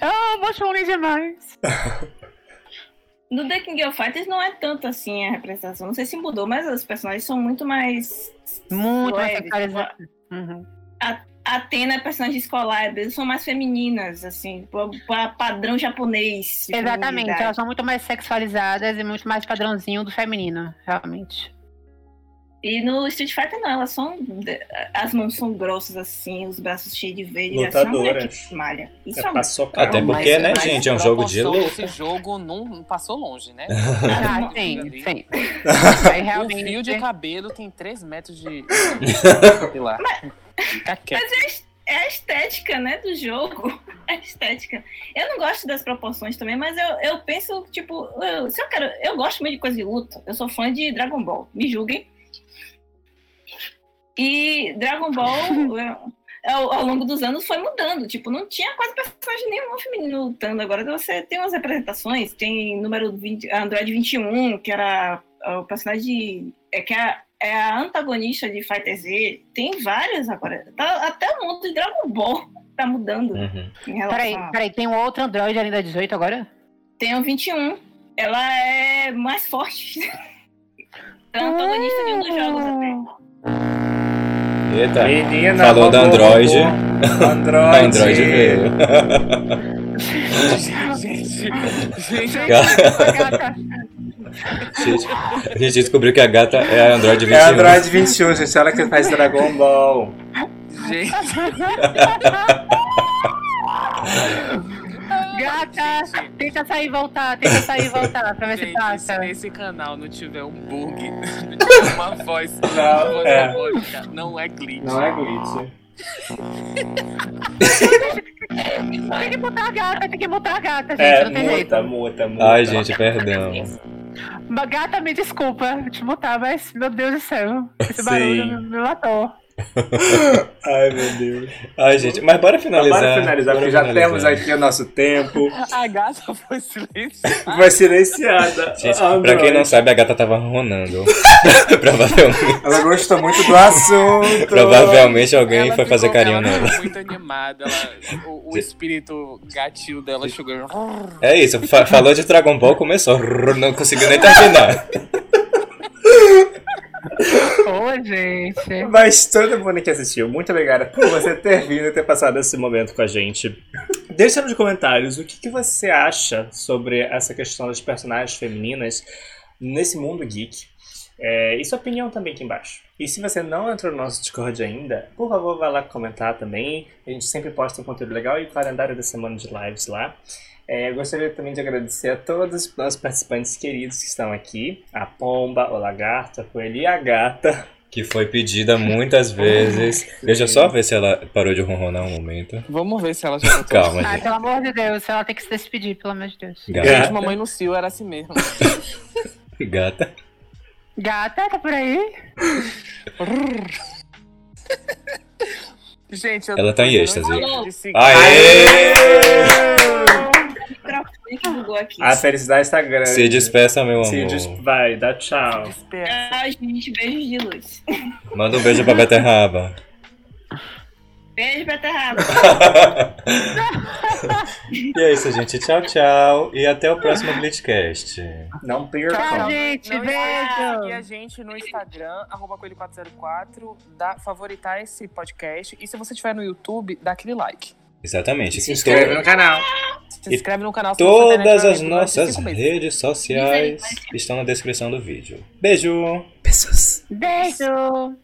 Ah, vou chorar demais. No The King of Fighters não é tanto assim a representação. Não sei se mudou, mas os personagens são muito mais. Muito mais leves. sexualizado. Uhum. A Atena é personagem escolar, eles são mais femininas, assim, para padrão japonês. de Exatamente, elas são muito mais sexualizadas e muito mais padrãozinho do feminino, realmente. E no Street Fighter não, elas são. As mãos são grossas assim, os braços cheios de verde. É Lutadoras. que malha. Isso é, É socar. Até Mas- porque, né, mas gente, é um jogo de luta. Esse jogo não passou longe, né? Ah, Mas- sim, sim. Aí O fio de cabelo tem 3 metros de. Sei lá. Fica quieto. é a estética, né, do jogo. É a estética. Eu não gosto das proporções também, mas eu, eu penso, tipo, eu, se eu quero. Eu gosto muito de coisa de luta. Eu sou fã de Dragon Ball. Me julguem. E Dragon Ball, é, ao, ao longo dos anos, foi mudando. Tipo, não tinha quase personagem nenhum feminino lutando. Agora você tem umas representações. Tem número 20, Android 21, que era o personagem de, é que a, é a antagonista de Fighter Z. Tem várias agora. Tá, até o mundo de Dragon Ball tá mudando Uhum. em relação Peraí, a... peraí, tem um outro Android além da 18 agora? Tem o 21. Ela é mais forte. É a antagonista de um dos jogos até. Eita. Menina, Falou da Android. Android. Android veio. gente, gente, gata, Gente, a gente descobriu que a gata é a Android 21. É a Android 21, gente. Ela que faz Dragon Ball. gente. gata, tenta sair e voltar, tenta sair e voltar pra ver se Gente, passa. se esse canal não tiver um bug, não tiver uma voz, uma voz é. robótica, não é glitch. Não é glitch. Tem que botar a gata, tem que botar a gata, gente, É, não tem jeito. muta, muta, muta. Ai, gente, perdão. Gata, me desculpa te botar, mas, meu Deus do céu, esse Sim. barulho me matou. Ai, meu Deus. Ai, gente, mas bora finalizar. Bora finalizar, porque já finalizar. temos aqui o nosso tempo. A gata foi silenciada. Foi silenciada. Gente, A pra quem não sabe, a gata tava ronando. Provavelmente, Ela gostou muito do assunto. provavelmente alguém Ela foi fazer ficou- carinho ela nela. ficou muito animada. ela- o, o espírito gatil dela chegou. É isso, fa- falou de Dragon Ball, começou. Não conseguiu nem terminar. Ô, gente. Mas todo mundo que assistiu, muito obrigada por você ter vindo e ter passado esse momento com a gente. Deixa nos comentários o que, que você acha sobre essa questão das personagens femininas nesse mundo geek. É, e sua opinião também aqui embaixo. E se você não entrou no nosso Discord ainda, por favor, vá lá comentar também. A gente sempre posta um conteúdo legal e calendário da semana de lives lá. É, eu gostaria também de agradecer a todos os nossos participantes queridos que estão aqui. A Pomba, o Lagarto, a Coelho e a Gata. Que foi pedida muitas vezes. Deixa eu só ver se ela parou de ronronar um momento. Vamos ver se ela já voltou. Calma, Ai, gente. pelo amor de Deus, ela tem que se despedir, pelo amor de Deus. Gente, Gata. mamãe no cio era assim mesmo. Gata. Gata, tá por aí? Gente, eu Ela tá em eu êxtase. seguir. Aê! Microfone que bugou aqui. A felicidade está grande. Se despeça, meu Se amor. des... Vai, dá tchau. Dispersa. Ah, gente, beijos de luz. Manda um beijo pra Beterraba. Beijo pra Terraba. E é isso, gente. Tchau, tchau. E até o próximo Glitchcast. Não percam. Tchau, gente. Não Beijo. a gente no Instagram, arroba coelho404, dá, favoritar esse podcast. E se você estiver no YouTube, dá aquele like. Exatamente. Se inscreve no canal. Se inscreve no canal. Todas as nossas redes sociais estão na descrição do vídeo. Beijo! Pessoas. Beijo.